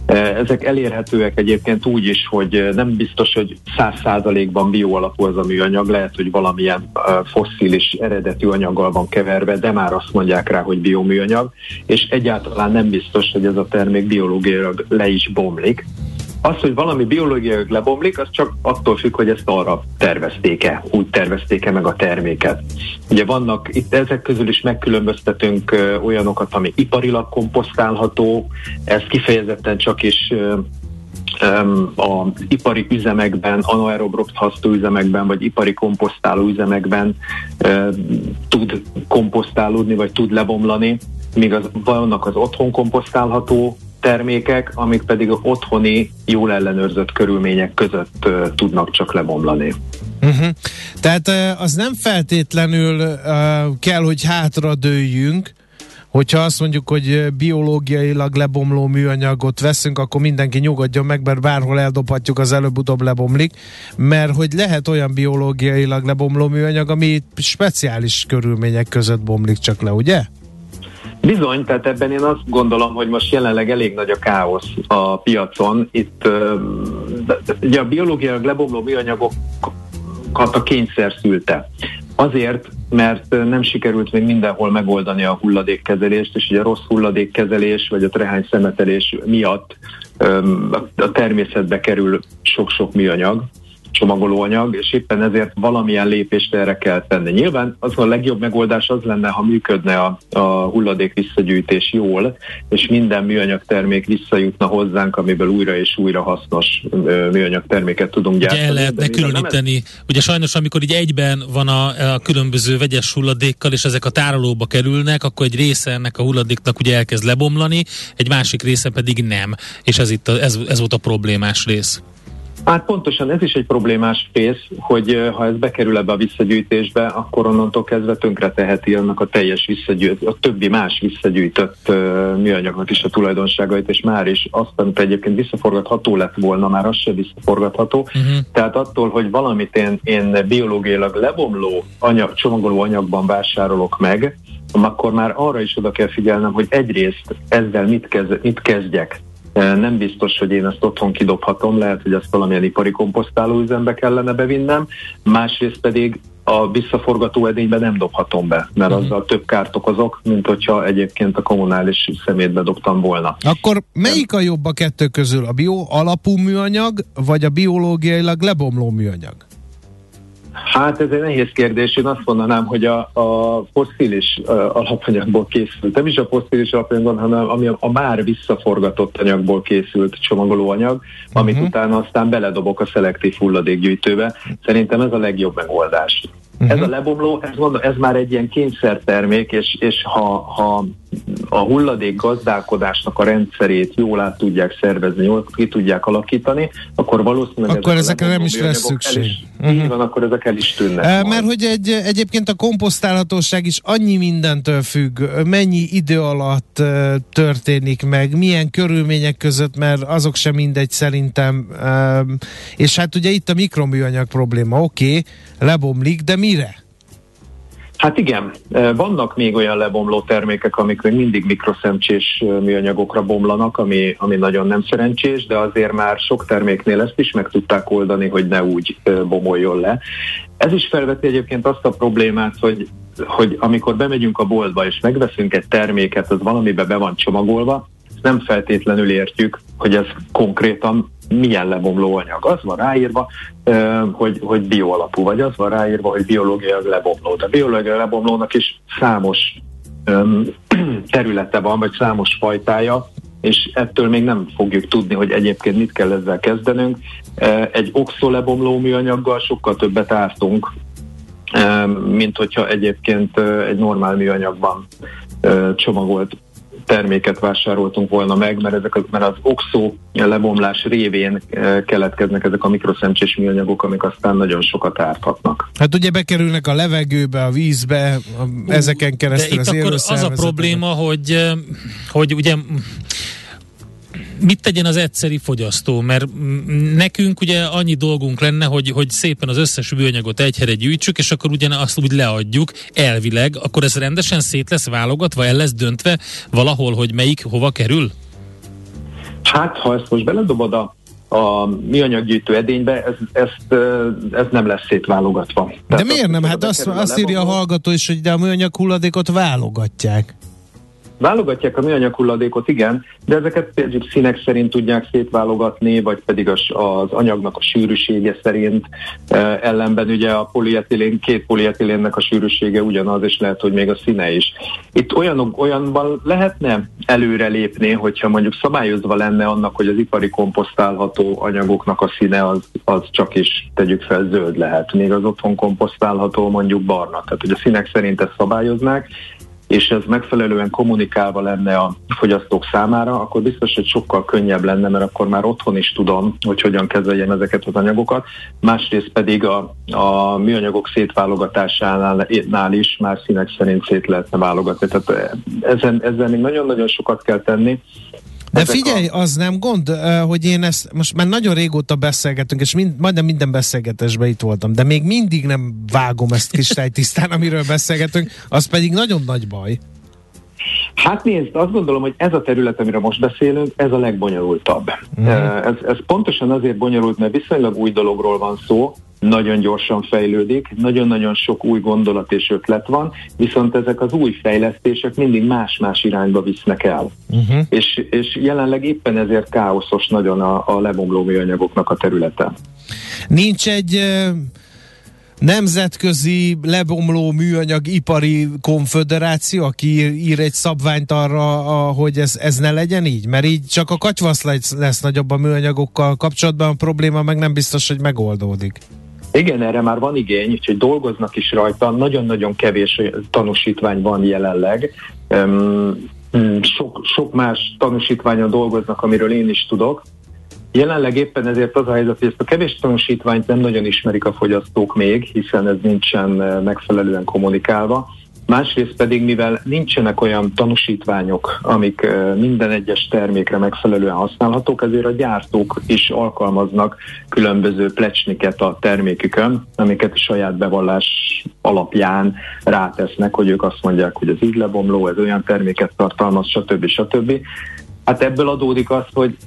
Ezek elérhetőek egyébként úgy is, hogy nem biztos, hogy száz százalékban bioalapú az a műanyag, lehet, hogy valamilyen fosszilis eredetű anyaggal van keverve, de már azt mondják rá, hogy bioműanyag, és egyáltalán nem biztos, hogy ez a termék biológiailag le is bomlik. Az, hogy valami biológiailag lebomlik, az csak attól függ, hogy ezt arra tervezték-e, úgy tervezték-e meg a terméket. Ugye vannak, itt ezek közül is megkülönböztetünk ö, olyanokat, ami iparilag komposztálható, ez kifejezetten csak is ö, az ipari üzemekben, anaerob rothasztó üzemekben, vagy ipari komposztáló üzemekben e, tud komposztálódni, vagy tud lebomlani, míg az, vannak az otthon komposztálható termékek, amik pedig otthoni, jól ellenőrzött körülmények között tudnak csak lebomlani. Uh-huh. Tehát az nem feltétlenül uh, kell, hogy hátradőjünk, hogyha azt mondjuk, hogy biológiailag lebomló műanyagot veszünk, akkor mindenki nyugodjon meg, mert bárhol eldobhatjuk, az előbb-utóbb lebomlik, mert hogy lehet olyan biológiailag lebomló műanyag, ami speciális körülmények között bomlik csak le, ugye? Bizony, tehát ebben én azt gondolom, hogy most jelenleg elég nagy a káosz a piacon. Itt ugye a biológiai lebomló műanyagokat a kényszer szülte. Azért, mert nem sikerült még mindenhol megoldani a hulladékkezelést, és ugye a rossz hulladékkezelés vagy a trehány szemetelés miatt a természetbe kerül sok-sok műanyag, csomagolóanyag, és éppen ezért valamilyen lépést erre kell tenni. Nyilván az a legjobb megoldás az lenne, ha működne a, a hulladék visszagyűjtés jól, és minden műanyag termék visszajutna hozzánk, amiből újra és újra hasznos műanyag terméket tudunk gyártani. Ugye el lehetne különíteni, ugye sajnos amikor így egyben van a, a különböző vegyes hulladékkal, és ezek a tárolóba kerülnek, akkor egy része ennek a hulladéknak ugye elkezd lebomlani, egy másik része pedig nem. És ez itt a, ez, ez volt a problémás rész. Hát pontosan ez is egy problémás rész, hogy ha ez bekerül ebbe a visszagyűjtésbe, akkor onnantól kezdve tönkre teheti annak a teljes visszagyűjt, a többi más visszagyűjtött műanyagnak is a tulajdonságait, és már is azt, amit egyébként visszaforgatható lett volna, már az se visszaforgatható. Uh-huh. Tehát attól, hogy valamit én, én biológiailag lebomló anyag, csomagoló anyagban vásárolok meg, akkor már arra is oda kell figyelnem, hogy egyrészt ezzel mit, kezd, mit kezdjek nem biztos, hogy én ezt otthon kidobhatom, lehet, hogy ezt valamilyen ipari komposztáló üzembe kellene bevinnem, másrészt pedig a visszaforgató edénybe nem dobhatom be, mert uh-huh. azzal több kárt okozok, mint hogyha egyébként a kommunális szemétbe dobtam volna. Akkor melyik a jobb a kettő közül? A bio alapú műanyag, vagy a biológiailag lebomló műanyag? Hát ez egy nehéz kérdés. Én azt mondanám, hogy a, a fosszilis uh, alapanyagból készült, nem is a fosszilis alapanyagból, hanem ami a, a már visszaforgatott anyagból készült csomagolóanyag, amit uh-huh. utána aztán beledobok a szelektív hulladékgyűjtőbe. Szerintem ez a legjobb megoldás. Uh-huh. Ez a lebomló, ez, mondom, ez már egy ilyen kényszertermék, és, és ha, ha a hulladék gazdálkodásnak a rendszerét jól át tudják szervezni, jól ki tudják alakítani, akkor valószínűleg... Akkor ezekre nem is lesz szükség. Is, uh-huh. Így van, akkor ezek el is tűnnek. E, mert hogy egy, egyébként a komposztálhatóság is annyi mindentől függ, mennyi idő alatt uh, történik meg, milyen körülmények között, mert azok sem mindegy szerintem. Uh, és hát ugye itt a mikroműanyag probléma, oké, okay, lebomlik, de mire? Hát igen, vannak még olyan lebomló termékek, amik még mindig mikroszemcsés műanyagokra bomlanak, ami, ami nagyon nem szerencsés, de azért már sok terméknél ezt is meg tudták oldani, hogy ne úgy bomoljon le. Ez is felveti egyébként azt a problémát, hogy, hogy amikor bemegyünk a boltba és megveszünk egy terméket, az valamibe be van csomagolva, nem feltétlenül értjük, hogy ez konkrétan milyen lebomló anyag. Az van ráírva, hogy, hogy bioalapú, vagy az van ráírva, hogy biológiai lebomló. De biológiai lebomlónak is számos [CLEARS THROAT] területe van, vagy számos fajtája, és ettől még nem fogjuk tudni, hogy egyébként mit kell ezzel kezdenünk. Egy oxolebomló műanyaggal sokkal többet ártunk, mint hogyha egyébként egy normál műanyagban csomagolt terméket vásároltunk volna meg, mert, ezek az, mert az oxo lebomlás révén keletkeznek ezek a mikroszemcsés műanyagok, amik aztán nagyon sokat árthatnak. Hát ugye bekerülnek a levegőbe, a vízbe, a, ezeken keresztül De itt akkor az a probléma, hogy, hogy ugye mit tegyen az egyszeri fogyasztó? Mert nekünk ugye annyi dolgunk lenne, hogy, hogy szépen az összes műanyagot egy helyre gyűjtsük, és akkor ugyan azt úgy leadjuk elvileg, akkor ez rendesen szét lesz válogatva, el lesz döntve valahol, hogy melyik hova kerül? Hát, ha ezt most beledobod a a műanyaggyűjtő edénybe, ez, ezt, ez nem lesz szétválogatva. De miért nem? Hát azt, azt írja a hallgató is, hogy de a műanyag hulladékot válogatják. Válogatják a műanyag hulladékot, igen, de ezeket például színek szerint tudják szétválogatni, vagy pedig az, anyagnak a sűrűsége szerint. E, ellenben ugye a polietilén, két polietilénnek a sűrűsége ugyanaz, és lehet, hogy még a színe is. Itt olyanok, olyanban lehetne előrelépni, hogyha mondjuk szabályozva lenne annak, hogy az ipari komposztálható anyagoknak a színe az, az csak is tegyük fel zöld lehet, még az otthon komposztálható mondjuk barna. Tehát, hogy a színek szerint ezt szabályoznák, és ez megfelelően kommunikálva lenne a fogyasztók számára, akkor biztos, hogy sokkal könnyebb lenne, mert akkor már otthon is tudom, hogy hogyan kezeljem ezeket az anyagokat. Másrészt pedig a, a műanyagok szétválogatásánál is már színek szerint szét lehetne válogatni. Tehát ezen, ezzel még nagyon-nagyon sokat kell tenni, de figyelj, a... az nem gond, hogy én ezt most már nagyon régóta beszélgetünk, és mind, majdnem minden beszélgetésben itt voltam, de még mindig nem vágom ezt [LAUGHS] tisztán, amiről beszélgetünk, az pedig nagyon nagy baj. Hát nézd, azt gondolom, hogy ez a terület, amiről most beszélünk, ez a legbonyolultabb. Uh-huh. Ez, ez pontosan azért bonyolult, mert viszonylag új dologról van szó, nagyon gyorsan fejlődik, nagyon-nagyon sok új gondolat és ötlet van, viszont ezek az új fejlesztések mindig más-más irányba visznek el. Uh-huh. És, és jelenleg éppen ezért káoszos nagyon a, a lebomló műanyagoknak a területe. Nincs egy nemzetközi lebomló műanyag ipari konföderáció, aki ír egy szabványt arra, hogy ez, ez ne legyen így? Mert így csak a katyvasz lesz, lesz nagyobb a műanyagokkal kapcsolatban, a probléma meg nem biztos, hogy megoldódik. Igen, erre már van igény, úgyhogy dolgoznak is rajta. Nagyon-nagyon kevés tanúsítvány van jelenleg. Sok, sok más tanúsítványon dolgoznak, amiről én is tudok. Jelenleg éppen ezért az a helyzet, hogy ezt a kevés tanúsítványt nem nagyon ismerik a fogyasztók még, hiszen ez nincsen megfelelően kommunikálva. Másrészt pedig, mivel nincsenek olyan tanúsítványok, amik minden egyes termékre megfelelően használhatók, ezért a gyártók is alkalmaznak különböző plecsniket a termékükön, amiket a saját bevallás alapján rátesznek, hogy ők azt mondják, hogy az így lebomló, ez olyan terméket tartalmaz, stb. stb. Hát ebből adódik az, hogy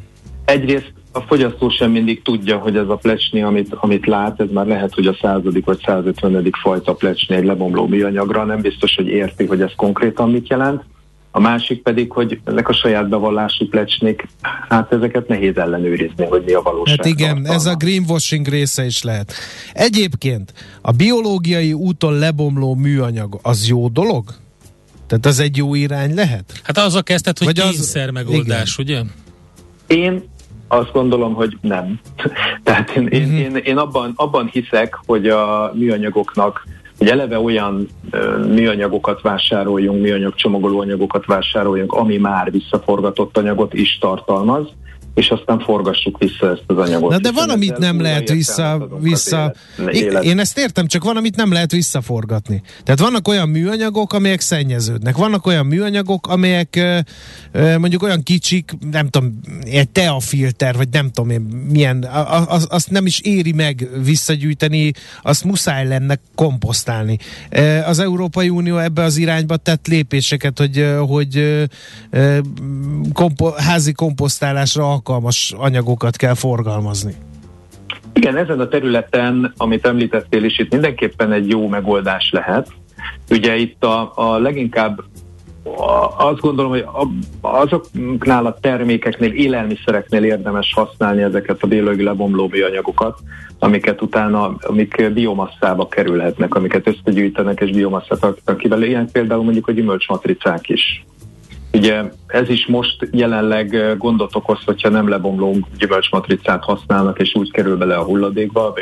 egyrészt a fogyasztó sem mindig tudja, hogy ez a plecsni, amit, amit lát, ez már lehet, hogy a századik vagy 150. fajta plecsni egy lebomló műanyagra, nem biztos, hogy érti, hogy ez konkrétan mit jelent. A másik pedig, hogy ezek a saját bevallási plecsnik, hát ezeket nehéz ellenőrizni, hogy mi a valóság. Hát igen, tartalma. ez a greenwashing része is lehet. Egyébként a biológiai úton lebomló műanyag az jó dolog? Tehát az egy jó irány lehet? Hát az a kezdet, hogy Vagy kényszer az... megoldás, igen. ugye? Én azt gondolom, hogy nem. [LAUGHS] Tehát én, én, én, én abban, abban hiszek, hogy a műanyagoknak hogy eleve olyan ö, műanyagokat vásároljunk, műanyag csomagolóanyagokat vásároljunk, ami már visszaforgatott anyagot is tartalmaz, és aztán forgassuk vissza ezt az anyagot. Na de van, amit nem lehet vissza, vissza élet, én ezt értem, csak van, amit nem lehet visszaforgatni. Tehát vannak olyan műanyagok, amelyek szennyeződnek. Vannak olyan műanyagok, amelyek mondjuk olyan kicsik, nem tudom, egy teafilter, vagy nem tudom én milyen, az, azt nem is éri meg visszagyűjteni, azt muszáj lenne komposztálni. Az Európai Unió ebbe az irányba tett lépéseket, hogy, hogy kompo, házi komposztálásra alkalmas anyagokat kell forgalmazni. Igen, ezen a területen, amit említettél is, itt mindenképpen egy jó megoldás lehet. Ugye itt a, a leginkább azt gondolom, hogy azoknál a termékeknél, élelmiszereknél érdemes használni ezeket a biológiai lebomló műanyagokat, amiket utána, amik biomasszába kerülhetnek, amiket összegyűjtenek és biomasszát alakítanak ki belőle. Ilyen például mondjuk a gyümölcsmatricák is. Ugye ez is most jelenleg gondot okoz, hogyha nem lebomló gyümölcsmatricát használnak, és úgy kerül bele a hulladékba,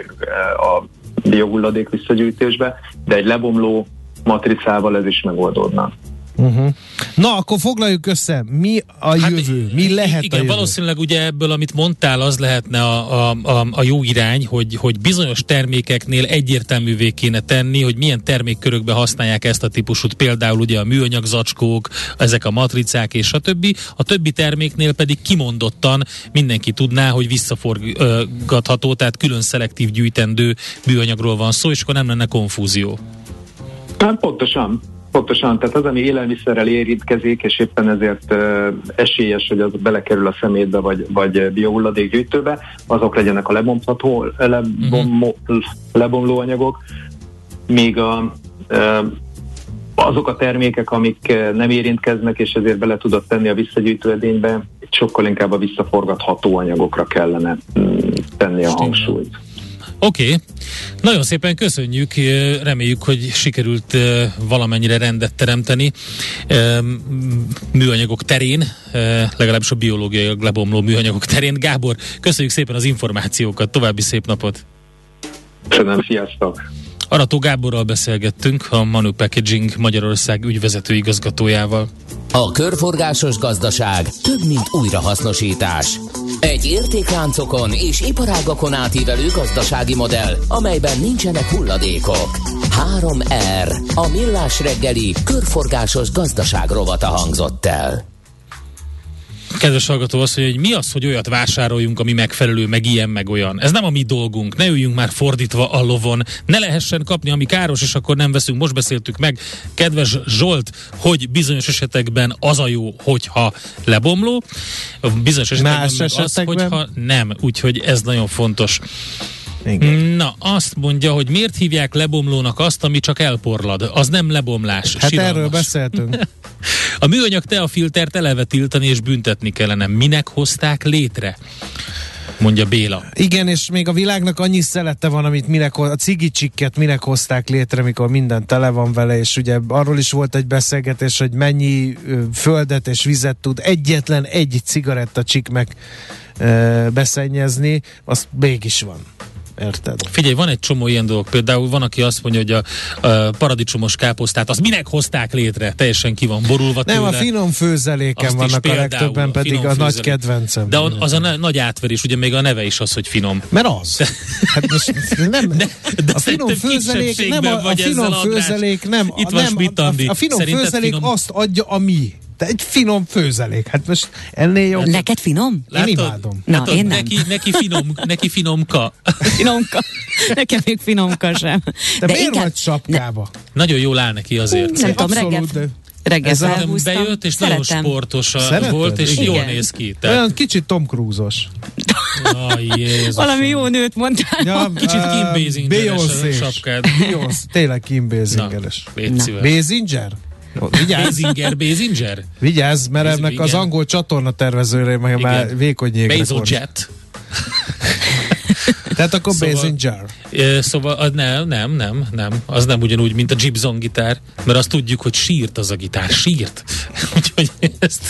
a biohulladék visszagyűjtésbe, de egy lebomló matricával ez is megoldódna. Uh-huh. Na, akkor foglaljuk össze, mi a hát, jövő, mi lehet igen, a jövő? valószínűleg ugye ebből, amit mondtál, az lehetne a, a, a, a jó irány, hogy, hogy bizonyos termékeknél egyértelművé kéne tenni, hogy milyen termékkörökbe használják ezt a típusút, például ugye a műanyag zacskók, ezek a matricák és a többi. A többi terméknél pedig kimondottan mindenki tudná, hogy visszaforgatható, tehát külön szelektív gyűjtendő műanyagról van szó, és akkor nem lenne konfúzió. Hát pontosan. Pontosan, tehát az, ami élelmiszerrel érintkezik, és éppen ezért esélyes, hogy az belekerül a szemétbe, vagy, vagy biohulladékgyűjtőbe, azok legyenek a lebomlható, lebomló, lebomló anyagok, míg a, azok a termékek, amik nem érintkeznek, és ezért bele tudod tenni a visszagyűjtő edénybe, sokkal inkább a visszaforgatható anyagokra kellene mm, tenni a hangsúlyt. Oké, okay. nagyon szépen köszönjük, reméljük, hogy sikerült valamennyire rendet teremteni műanyagok terén, legalábbis a biológiai lebomló műanyagok terén. Gábor, köszönjük szépen az információkat, további szép napot! Köszönöm, sziasztok! Arató Gáborral beszélgettünk, a Manu Packaging Magyarország ügyvezető igazgatójával. A körforgásos gazdaság több, mint újrahasznosítás. Egy értékláncokon és iparágakon átívelő gazdasági modell, amelyben nincsenek hulladékok. 3R. A millás reggeli körforgásos gazdaság rovata hangzott el. Kedves hallgató azt mondja, hogy mi az, hogy olyat vásároljunk, ami megfelelő, meg ilyen, meg olyan. Ez nem a mi dolgunk, ne üljünk már fordítva a lovon, ne lehessen kapni, ami káros, és akkor nem veszünk. Most beszéltük meg, kedves Zsolt, hogy bizonyos esetekben az a jó, hogyha lebomló, bizonyos esetekben, Más meg esetekben? az, hogyha nem. Úgyhogy ez nagyon fontos. Igen. Na, azt mondja, hogy miért hívják lebomlónak azt, ami csak elporlad? Az nem lebomlás. Hát siralmas. erről beszéltünk. [LAUGHS] A műanyag teafiltert eleve tiltani és büntetni kellene. Minek hozták létre? Mondja Béla. Igen, és még a világnak annyi szelete van, amit minek, a cigicsikket minek hozták létre, mikor minden tele van vele, és ugye arról is volt egy beszélgetés, hogy mennyi földet és vizet tud egyetlen egy cigarettacsik meg ö, beszennyezni, az mégis van. Érted? Figyelj, van egy csomó ilyen dolog. Például van, aki azt mondja, hogy a, a paradicsomos káposztát, az minek hozták létre? Teljesen ki van borulva Nem, tőle. a finom főzeléken Azt vannak a például, legtöbben, a pedig finom a nagy főzelék. kedvencem. De az a na- nagy átverés, ugye még a neve is az, hogy finom. Mert az. Hát most nem, De- de a finom főzelék nem a, a finom főzelék nem, Itt a, van nem a, a, a finom főzelék finom? azt adja, ami. De egy finom főzelék. Hát most ennél jobb. Neked finom? Én imádom. Na, Látod, én nem. Neki, neki, finom, neki finomka. [LAUGHS] Finomka. Nekem még finomka sem. De, miért vagy sapkába? Nagyon jól áll neki azért. Nem tudom, reggel, de reggel Ez a- felhúztam. Bejött, és Szeretem. nagyon sportos Szereted? volt, és Igen. jól néz ki. Tehát, olyan kicsit Tom Cruise-os. oh, Jézus. Valami jó nőt mondtál. Ja, Kicsit Kim Basinger-es a sapkád. Beyoncé, tényleg Kim Basingeres. Basinger? Vigyázz, Basinger, Basinger? vigyázz, mert Béz- ennek az igen. angol csatorna tervezőre már, már Igen. vékony jégre. Jet. [LAUGHS] Tehát akkor Szóval- Basinger. Szóval az nem, nem, nem, nem. Az nem ugyanúgy, mint a Gibson gitár, mert azt tudjuk, hogy sírt az a gitár, sírt. [LAUGHS] Úgyhogy ezt,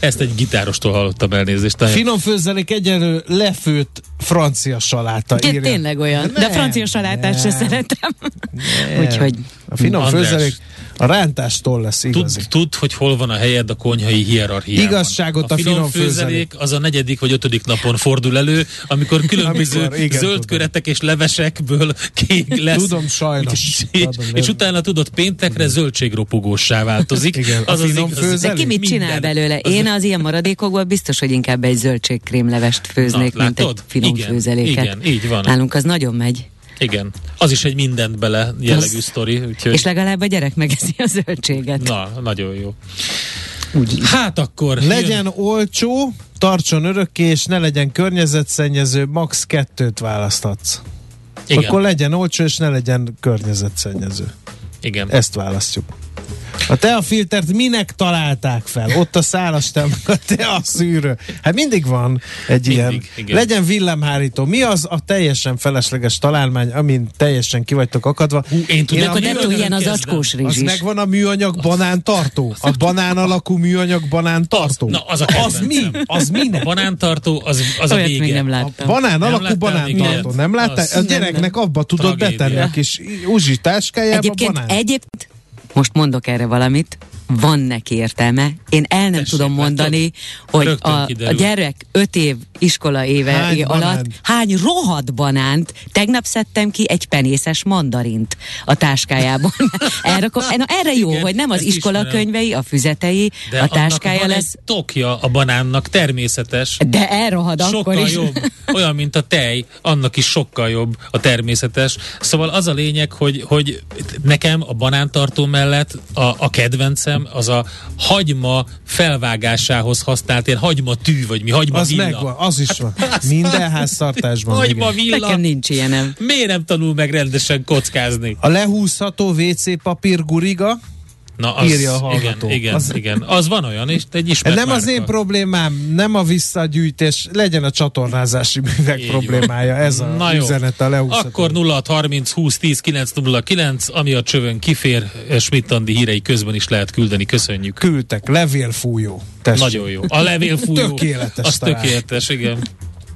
ezt egy gitárostól hallottam elnézést. Finom főzelék egyenlő lefőtt francia saláta. Írja. Tényleg olyan. De Nem, a francia salátát se nem. szeretem. Nem. [LAUGHS] Úgyhogy A finom András. főzelék a rántástól lesz igazi. Tud, tud, hogy hol van a helyed a konyhai hierarchiában. Igazságot a finom finom főzelék az a negyedik vagy ötödik napon fordul elő, amikor [LAUGHS] különböző Amikor, igen, zöld tudom. köretek és levesekből kék lesz. Tudom, sajnos. És, Tudom, és nem. utána tudod, péntekre zöldségropogóssá változik. [LAUGHS] Igen, a az az finom igaz. de főzelék. ki mit Minden. csinál belőle? Az- Én az ilyen maradékokból biztos, hogy inkább egy zöldségkrémlevest főznék, Na, mint egy finom Igen, főzeléket. igen, így van. Nálunk az nagyon megy. Igen. Az is egy mindent bele jellegű Az- sztori. Úgyhogy... És legalább a gyerek megeszi a zöldséget. Na, nagyon jó. Úgy. Hát akkor... Legyen olcsó, tartson örökké, és ne legyen környezetszennyező, max. kettőt választhatsz. Igen, Akkor legyen olcsó, és ne legyen környezetszennyező. igen. Ezt választjuk. A teafiltert minek találták fel? Ott a szálas [LAUGHS] a tea szűrő. Hát mindig van egy Mindig, ilyen. igen. Legyen villámhárító. Mi az a teljesen felesleges találmány, amin teljesen ki vagytok akadva? Hú, én tudnék, a hogy Akkor Miről ne ilyen az acskós Az rizs is. megvan a műanyag banán tartó? A banán alakú műanyag banán tartó? na, az a az mi? Az A minek? banántartó, az, az a Olyat vége. még nem A láttam. banán Nem alakú banán még tartó. Nem láttál? Az- A gyereknek abba tudod betenni a kis uzsi táskájába Egyébként, banán. egyébként, most mondok erre valamit, van neki értelme. Én el nem Tessék, tudom mondani, hogy a, a gyerek öt év iskola éve Hány alatt banánt? hány rohadt banánt, tegnap szedtem ki egy penészes mandarint a táskájából. [LAUGHS] erre, na, erre jó, Igen, hogy nem az iskola ismerem. könyvei, a füzetei, De a táskája van lesz, egy tokja a banánnak, természetes. de elrohad akkor sokkal is. jobb. [LAUGHS] Olyan, mint a tej, annak is sokkal jobb a természetes. Szóval az a lényeg, hogy, hogy nekem a banántartó mellett a, a kedvencem az a hagyma felvágásához használt ilyen hagyma tű, vagy mi, hagyma Az villa. megvan, az is van. Minden háztartásban. Hagyma igen. villa. Nekem nincs ilyenem. Miért nem tanul meg rendesen kockázni? A lehúzható WC papír guriga, Na, az, Írja a hallgató. Igen, igen, Az- az, igen. Az van olyan, és egy ismert nem az márka. én problémám, nem a visszagyűjtés, legyen a csatornázási művek Így problémája. Ez a Na jó. üzenet a lehúzható. Akkor 0630 20 10 909, ami a csövön kifér, Schmidt Andi hírei közben is lehet küldeni, köszönjük. Küldtek, levélfújó. Tessék. Nagyon jó. A levélfújó. [LAUGHS] Tökéletes Az talán. tökéletes, igen.